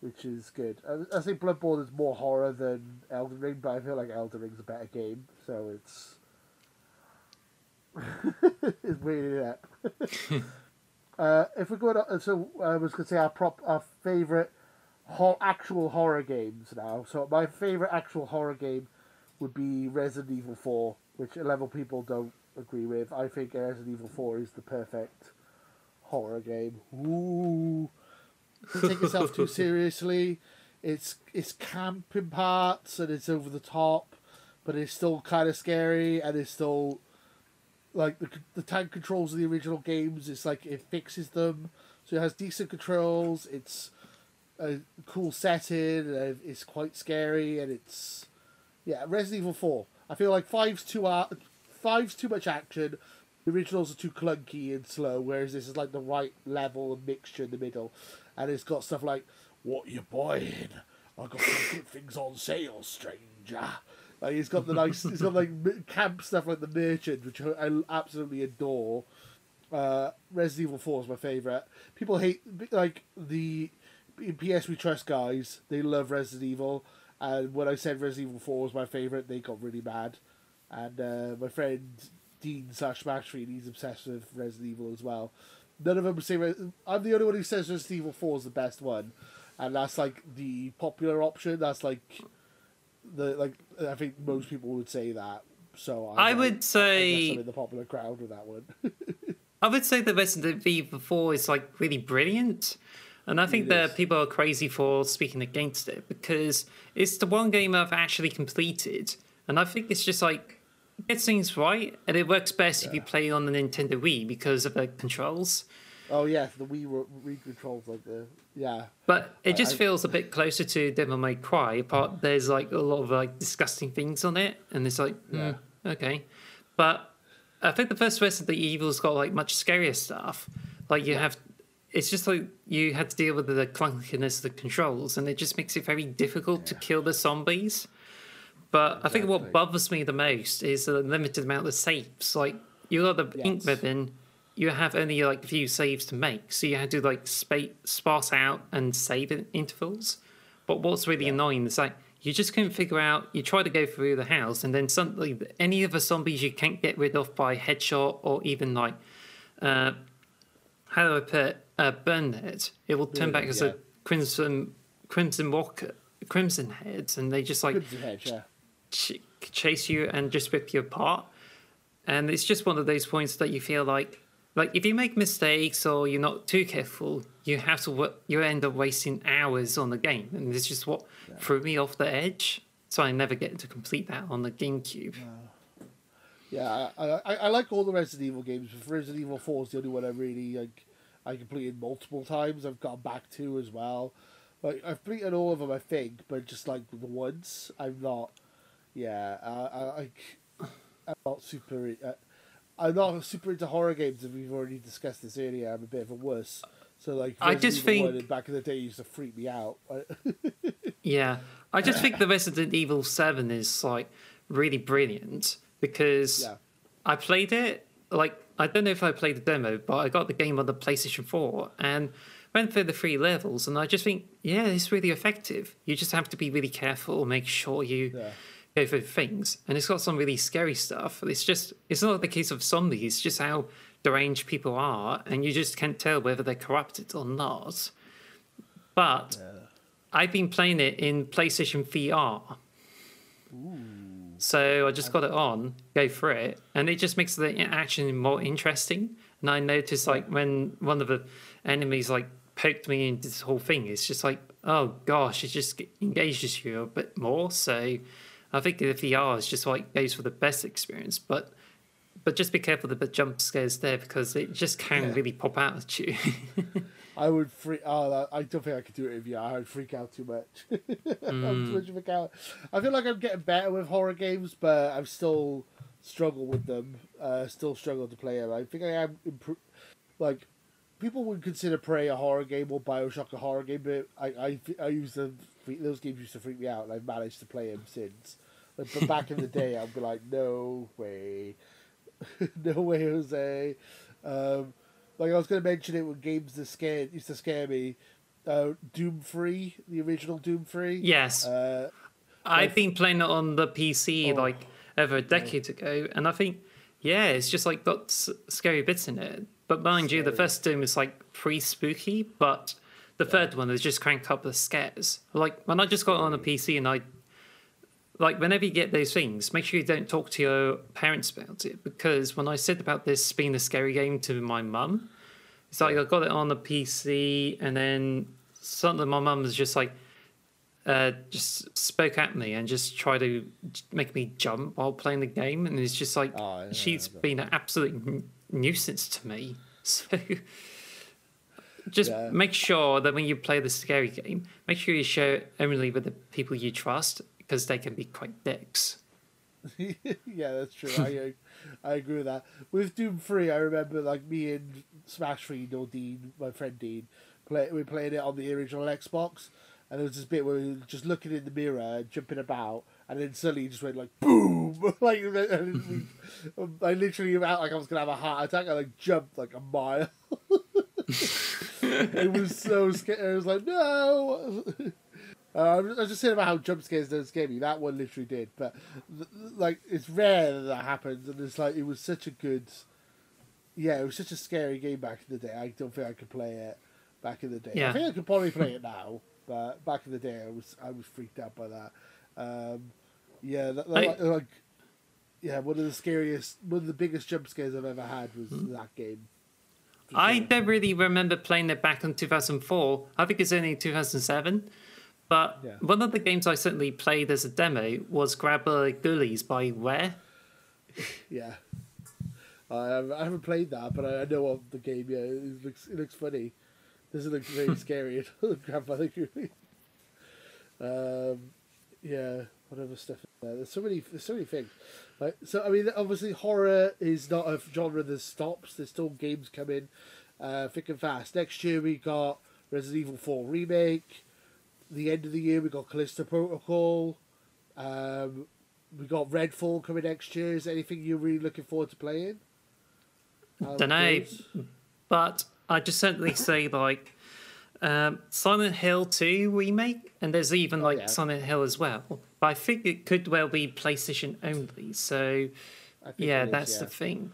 which is good. I, I think Bloodborne is more horror than Elden Ring, but I feel like Elden Ring's a better game, so it's it's it up. Uh, if we go to, so I was going to say our prop, our favorite ho- actual horror games now. So my favorite actual horror game would be Resident Evil Four, which a level people don't agree with. I think Resident Evil Four is the perfect horror game. Ooh, doesn't take itself too seriously. It's it's camp in parts and it's over the top, but it's still kind of scary and it's still like the the tank controls of the original games. It's like it fixes them, so it has decent controls. It's a cool setting. It's quite scary, and it's yeah. Resident Evil Four. I feel like five's too uh, five's too much action. The originals are too clunky and slow, whereas this is like the right level and mixture in the middle, and it's got stuff like "What you buying? I got some good things on sale, stranger." Like he's got the nice, he's got like camp stuff like the Merchant, which I absolutely adore. Uh, Resident Evil Four is my favorite. People hate like the PS We Trust guys. They love Resident Evil, and when I said Resident Evil Four was my favorite, they got really mad. And uh, my friend Dean slash he's obsessed with Resident Evil as well. None of them say Re- I'm the only one who says Resident Evil Four is the best one, and that's like the popular option. That's like the like I think most people would say that. So I would I guess say- I'm in the popular crowd with that one. I would say the Resident Evil 4 is like really brilliant. And I think It that is. people are crazy for speaking against it because it's the one game I've actually completed. And I think it's just like, it gets things right. And it works best if you play on the Nintendo Wii because of the controls. Oh yeah, the Wii Wii controls like the yeah. But it just I- feels a bit closer to Devil May Cry. Apart, there's like a lot of like disgusting things on it, and it's like, hmm, Yeah. okay. But I think the first Resident the Evil's got like much scarier stuff. Like you have, it's just like you had to deal with the clunkiness of the controls, and it just makes it very difficult to kill the zombies. But I think what bothers me the most is the limited amount of saves. Like you got the ink ribbon, you have only like a few saves to make, so you had to like spa- sparse out and save in intervals. But what's really annoying is like you just couldn't figure out. You try to go through the house, and then suddenly any of the zombies you can't get rid of by headshot or even like, uh, how do I put? Uh, burn it. It will turn Yeah, back as yeah. a crimson crimson walker, crimson heads, and they just like yeah. ch- chase you and just rip you apart. And it's just one of those points that you feel like, like if you make mistakes or you're not too careful, you have to wo- you end up wasting hours on the game, and it's just what threw me off the edge. So I never get to complete that on the GameCube. Yeah, I, I, I like all the Resident Evil games, but Resident Evil Four is the only one I really like. I completed multiple times. I've gone back to as well. Like I've completed all of them, I think, but just like the ones, I'm not. Yeah, uh, I like. I'm not super. Uh, I'm not super into horror games, and we've already discussed this earlier. I'm a bit of a wuss. So like, I just think- 1 back in the day used to freak me out. Yeah, I just think the Resident Evil Seven is like really brilliant because yeah, I played it like I don't know if I played the demo, but I got the game on the PlayStation 4 and went through the three levels, and I just think, yeah, it's really effective. You just have to be really careful, make sure you Yeah. Go for things, and it's got some really scary stuff. It's just it's not the case of zombies, it's just how deranged people are, and you just can't tell whether they're corrupted or not. But I've been playing it in PlayStation VR. So I just got it on, go for it, and it just makes the action more interesting. And I noticed like when one of the enemies like poked me into this whole thing, it's just like, oh gosh, it just engages you a bit more. So I think the VR is just like goes for the best experience. But but just be careful the jump scares there because it just can Yeah. really pop out at you. I would freak. Oh, I don't think I could do it in VR. I'd freak out too much. I'm too much of a coward. I feel like I'm getting better with horror games, but I'm still struggle with them. Uh, still struggle to play them. I think I am impro- like people would consider Prey a horror game or Bioshock a horror game, but I I, I used to those games used to freak me out, and I've managed to play them since. But, back in the day, I'd be like, no way, no way, Jose. Um, like I was going to mention it when games that scared used to scare me. Uh, Doom 3, the original Doom 3. yes, Uh, I've been playing it on the PC Oh. like over a decade ago, and I think, yeah, it's just like got s- scary bits in it. But mind you, the first Doom is like pre spooky, but the third one is just crank up the scares. Like when I just got on the PC and I, like whenever you get those things, make sure you don't talk to your parents about it. Because when I said about this being a scary game to my mum, it's like I got it on the PC and then suddenly my mum was just like, uh, just spoke at me and just tried to make me jump while playing the game, and it's just like Oh, yeah, she's been an absolute nuisance to me. So just Yeah. make sure that when you play the scary game, make sure you share it only with the people you trust because they can be quite dicks. yeah, that's true. I uh, I agree with that. With Doom 3, I remember like me and Smash Free, no Dean, my friend Dean, play we played it on the original Xbox, and there was this bit where we were just looking in the mirror, jumping about, and then suddenly it just went like boom, like we, I literally felt like I was gonna have a heart attack. I like jumped like a mile. It was so scary. I was like, no. Uh, I was just saying about how jump scares don't scare me. That one literally did, but like it's rare that that happens, and it's like it was such a good, yeah, it was such a scary game back in the day. I don't think I could play it back in the day. Yeah. I think I could probably play it now, but back in the day, I was I was freaked out by that. Um, yeah, that, that, I- like, like, yeah, one of the scariest, one of the biggest jump scares I've ever had was Hmm. that game. I don't really remember playing it back in 2004. I think it's only 2007. But Yeah. one of the games I certainly played as a demo was Grabbed by Ghoulies by Rare. Yeah. I haven't- I haven't played that, but I know of the game. Yeah, it looks it looks funny. This looks very scary. Grandfather Goody. Um, yeah, whatever stuff. there. There's so many. There's so many things. Like so, I mean, obviously, horror is not a genre that stops. There's still games coming, uh, thick and fast. Next year we got Resident Evil Four remake. The end of the year we got Callisto Protocol. Um, we got Redfall coming next year. Is there anything you're really looking forward to playing? How Dunno. goes? But I just certainly say like um, Silent Hill 2 remake, and there's even like Oh, yeah. Silent Hill as well. But I think it could well be PlayStation only. So I think yeah, it is, that's yeah. the thing.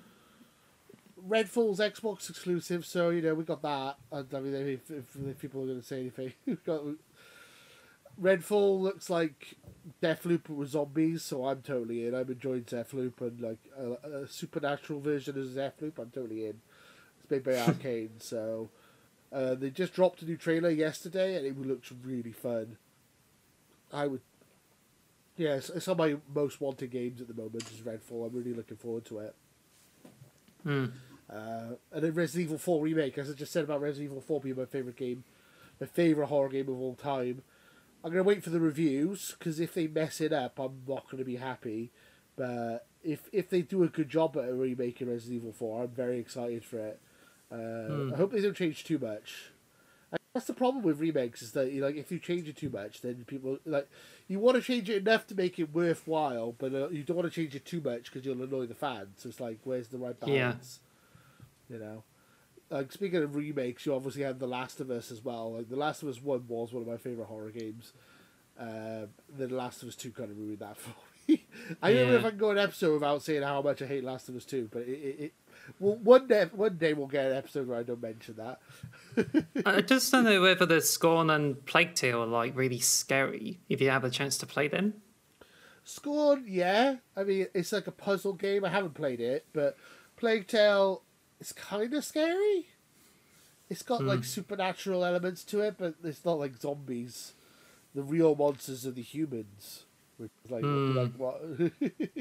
Redfall's Xbox exclusive, so you know we got that. I mean, if, if, if people are going to say anything, we got Redfall looks like Deathloop with zombies, so I'm totally in. I'm enjoying Deathloop and like a, a supernatural version of Deathloop. I'm totally in. It's made by Arkane, so uh, they just dropped a new trailer yesterday, and it looks really fun. I would. Yeah, it's, it's on my most wanted games at the moment. Is Redfall. I'm really looking forward to it. Hmm. Uh, and then Resident Evil 4 remake, as I just said about Resident Evil 4 being my favourite game, my favourite horror game of all time. I'm going to wait for the reviews, because if they mess it up, I'm not going to be happy. But if if they do a good job at remaking remake Resident Evil 4, I'm very excited for it. Uh, I hope they don't change too much. And That's the problem with remakes is that you like if you change it too much, then people like you want to change it enough to make it worthwhile, but uh, you don't want to change it too much because you'll annoy the fans. So it's like, where's the right Yeah. balance? You know, like speaking of remakes, you obviously have The Last of Us as well. Like The Last of Us One was one of my favorite horror games. Uh, The Last of Us Two kind of ruined that for me. I don't know if I can go an episode without saying how much I hate Last of Us Two, but it, it, it well, one day one day we'll get an episode where I don't mention that. I just don't know whether the Scorn and Plague Tale are like really scary if you have a chance to play them. Scorn, yeah. I mean, it's like a puzzle game. I haven't played it, but Plague Tale is kind of scary. It's got like hmm. supernatural elements to it, but it's not like zombies. The real monsters are the humans. which like, like what? Hmm.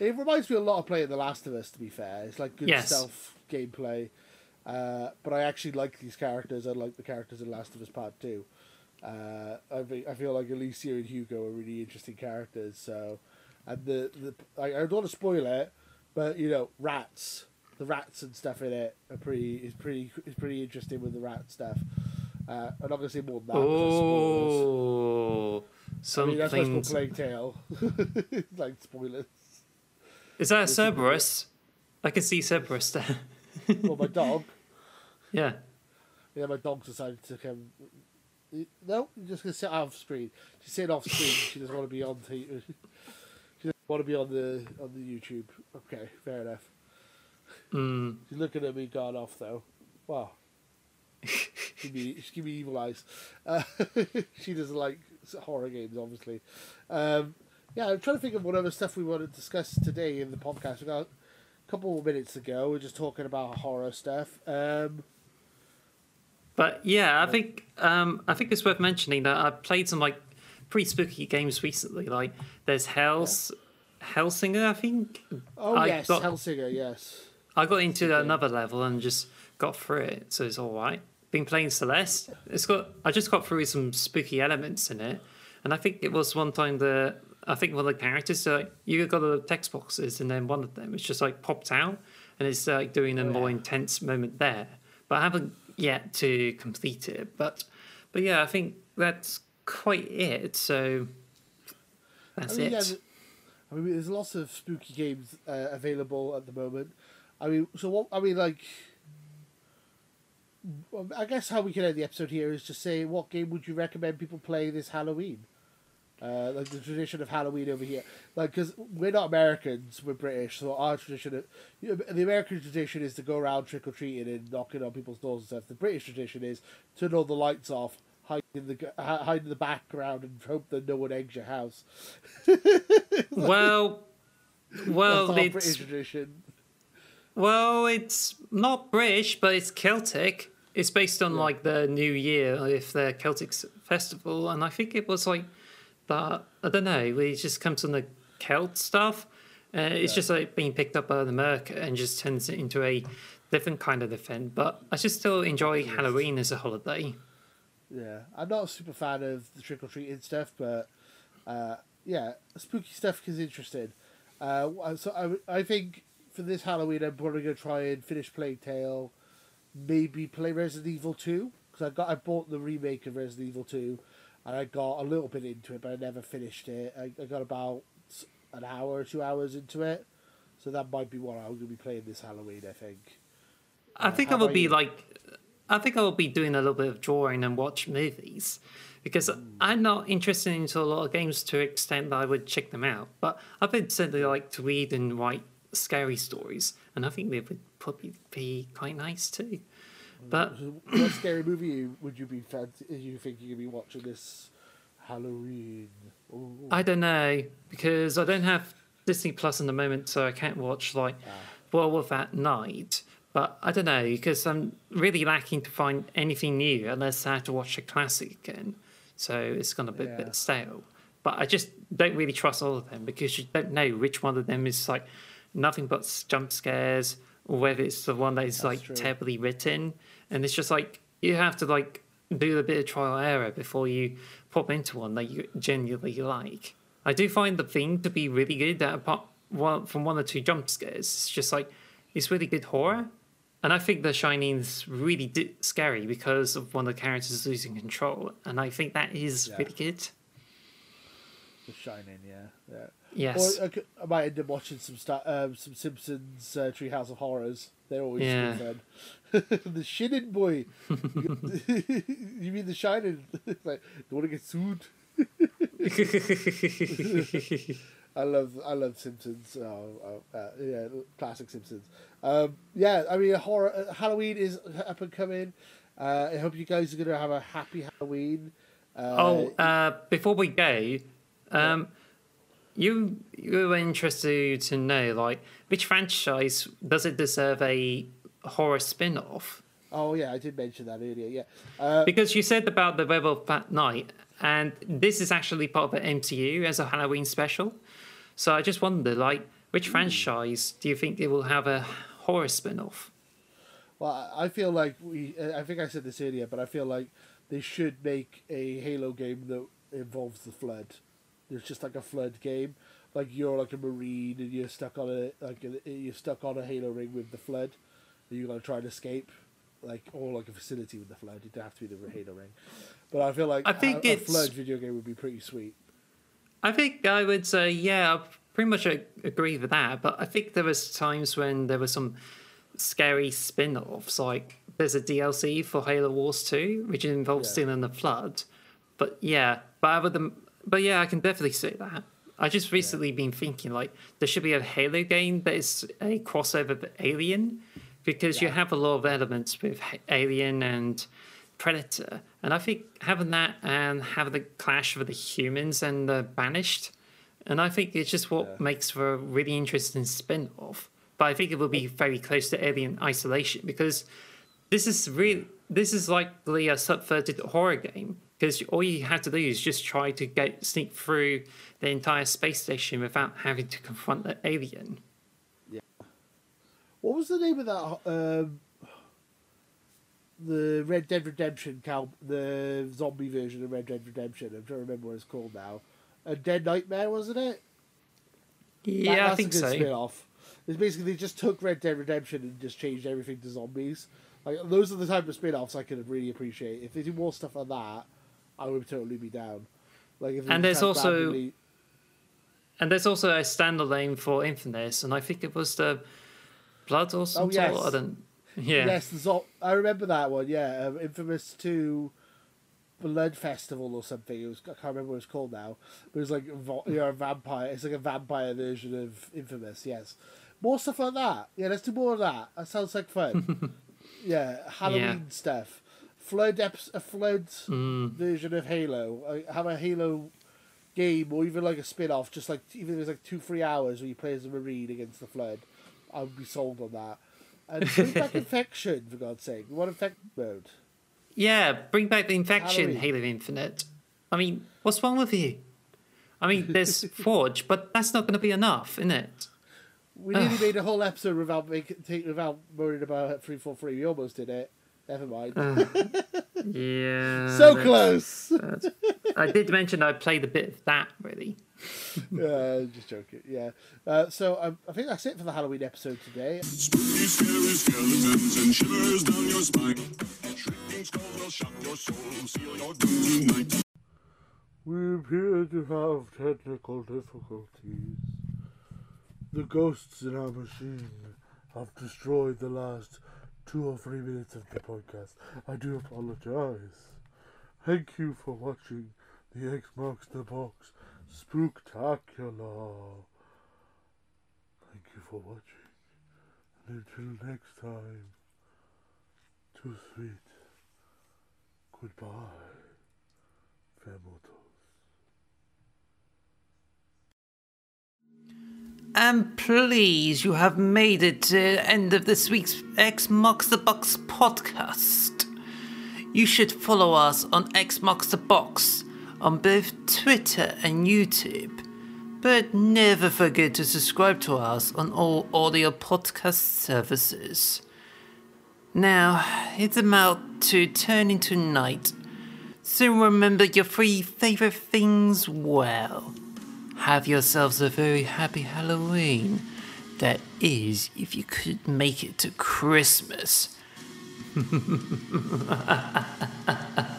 it reminds me a lot of playing The Last of Us. To be fair, it's like good Yes. stealth gameplay. Uh, but I actually like these characters. I like the characters in Last of Us Part Two. Uh, I think, I feel like Amicia and Hugo are really interesting characters. So, and the the I, I don't want to spoil it, but you know, rats, the rats and stuff in it are pretty is pretty is pretty interesting with the rat stuff. Uh, I'm not gonna say more than that. Oh, I mean, that's why it's called Plague Tale. like spoilers. Is that a Cerberus? I can see Cerberus there. Well, my dog. yeah. Yeah, my dog decided to come. No, you're just gonna sit off screen. She's sitting off screen. She doesn't want to be on. T- she doesn't want to be on the on the YouTube. Okay, fair enough. Mm. She's looking at me, gone off though. Wow. give me, she give me evil eyes. Uh, she doesn't like horror games, obviously. Um, yeah, I'm trying to think of what other stuff we want to discuss today in the podcast. We got a couple more minutes ago. go. We're just talking about horror stuff. Um, But yeah, I think um, I think it's worth mentioning that I've played some like pretty spooky games recently. Like there's Hell's Hellsinger, I think. oh I yes, got- Hellsinger. Yes. I got into another level and just got through it, so it's all right. Been playing Celeste. It's got. I just got through some spooky elements in it, and I think it was one time the. I think one of the characters, uh, you got the text boxes, and then one of them is just like popped out, and it's like doing a Oh, more yeah. intense moment there. But I haven't yet to complete it. But, but yeah, I think that's quite it. So that's I mean, it. yeah, I mean, there's lots of spooky games uh, available at the moment. I mean, so what? I mean, like, I guess how we can end the episode here is just say, what game would you recommend people play this Halloween? Uh, like the tradition of Halloween over here, like because we're not Americans, we're British, so our tradition, of, you know, the American tradition is to go around trick or treating and knocking on people's doors and stuff. The British tradition is turn all the lights off, hide in the hide in the background, and hope that no one eggs your house. well, well, our it's British tradition. Well, it's not British, but it's Celtic. It's based on like the New Year, if the Celtic festival, and I think it was like that. I don't know. It just comes from the Celt stuff. Uh, it's just like being picked up by America and just turns it into a different kind of event. But I just still enjoy Halloween as a holiday. Yeah, I'm not a super fan of the trick or treating stuff, but uh, yeah, spooky stuff is interesting. Uh, so I, I think for this Halloween, I'm probably gonna try and finish Plague Tale, maybe play Resident Evil Two because I got I bought the remake of Resident Evil Two, and I got a little bit into it, but I never finished it. I, I got about an hour or two hours into it, so that might be what I'm gonna be playing this Halloween. I think. I think I will be you? like, I think I will be doing a little bit of drawing and watch movies because hmm. I'm not interested into a lot of games to the extent that I would check them out. But I've been certainly like to read and write scary stories, and I think they would probably be quite nice too. But what scary movie would you be fancy, you think you could be watching this Halloween? Ooh. I don't know because I don't have Disney Plus in the moment, so I can't watch like ah. Werewolf at Night. But I don't know because I'm really lacking to find anything new unless I have to watch a classic again. So it's gonna be a Yeah. bit stale. But I just don't really trust all of them because you don't know which one of them is like nothing but jump scares or whether it's the one that is like true. terribly written. And it's just like you have to like do a bit of trial and error before you pop into one that you genuinely like. I do find the thing to be really good that apart one, from one or two jump scares, it's just like it's really good horror. And I think The Shining's really di- scary because of one of the characters losing control, and I think that is Yeah. really good. The Shining, yeah, yeah. Yes. Or I, could, I might end up watching some sta- um, some Simpsons uh, Treehouse of Horrors. They're always Yeah. the Shining boy. you mean the Shining? It's like, don't want to get sued. I love I love Simpsons. Oh, oh, uh, yeah, classic Simpsons. Um, yeah, I mean, horror uh, Halloween is up and coming. Uh, I hope you guys are gonna have a happy Halloween. Uh, oh, uh, before we go, um, you you were interested to know like which franchise does it deserve a horror spin-off? oh yeah, I did mention that earlier. Yeah, uh, Because you said about the Werewolf at Night, and this is actually part of the MCU as a Halloween special. So I just wonder, like, which franchise do you think it will have a horror spin-off? Well, I feel like we. I think I said this earlier, but I feel like they should make a Halo game that involves the flood. There's just like a flood game, like you're like a marine and you're stuck on a like a, you're stuck on a Halo ring with the flood, And you're gonna try and escape, like or like a facility with the flood. It would have to be the Halo ring, but I feel like I think a, a flood video game would be pretty sweet. I think I would say, yeah, I pretty much agree with that. But I think there was times when there were some scary spin-offs. Like there's a DLC for Halo Wars 2, which involves Yeah. stealing the flood. But yeah, but other than, but yeah, I can definitely say that. I just recently been thinking like there should be a Halo game that is a crossover with Alien, because you have a lot of elements with Alien and Predator, and I think having that and having the clash with the humans and the Banished, and I think it's just what Yeah. makes for a really interesting spin-off. But I think it will be very close to Alien Isolation because this is really this is likely a subverted horror game because all you have to do is just try to get sneak through the entire space station without having to confront the alien. Yeah. What was the name of that? Um, the Red Dead Redemption cow, the zombie version of Red Dead Redemption. I'm trying to remember what it's called now. Undead Nightmare, wasn't it? That- Yeah, I that's think so. Spin-off. It's basically they just took Red Dead Redemption and just changed everything to zombies. Like those are the type of spin-offs I could really appreciate. If they do more stuff like that, I would totally be down. Like if And there's also- randomly- And there's also a standalone for Infamous, and I think it was the Blood or something. Oh, yes. I don't. Yeah. Yes, the zo- I remember that one. Yeah, um, Infamous Two, Blood Festival or something. It was I can't remember what it's called now. But it was like vo- you know, a vampire. It's like a vampire version of Infamous. Yes, more stuff like that. Yeah, let's do more of that. That sounds like fun. yeah, Halloween Yeah. stuff. Flood eps- a flood Mm. version of Halo. Uh, Have a Halo game or even like a spin off, just like even if it's like two, three hours where you play as a Marine against the Flood. I would be sold on that. And bring back infection, for God's sake. We want infect mode. Yeah, bring back the infection, Halloween. Halo Infinite. I mean, what's wrong with you? I mean, there's Forge, but that's not going to be enough, isn't it? We nearly made a whole episode without take, without worrying about three four three. We almost did it. Never mind. Yeah. so that's- close. I did mention I played a bit of that, really. uh, just joking. Yeah. Uh, so um, I think that's it for the Halloween episode today. Spooky, scary skeletons and shivers down your spine. Shrieking skulls will shock your soul, seal your doom tonight. We appear to have technical difficulties. The ghosts in our machine have destroyed the last two or three minutes of the podcast. I do apologize. Thank you for watching the X Marks the Box Spooktacular. Thank you for watching. And until next time, too sweet. Goodbye. Fairmotos. And please, you have made it to the end of this week's X Marks the Box podcast. You should follow us on X Marks the Box on both Twitter and YouTube. But never forget to subscribe to us on all audio podcast services. Now, it's about to turn into night, so remember your three favorite things well. Have yourselves a very happy Halloween. That is, if you could make it to Christmas.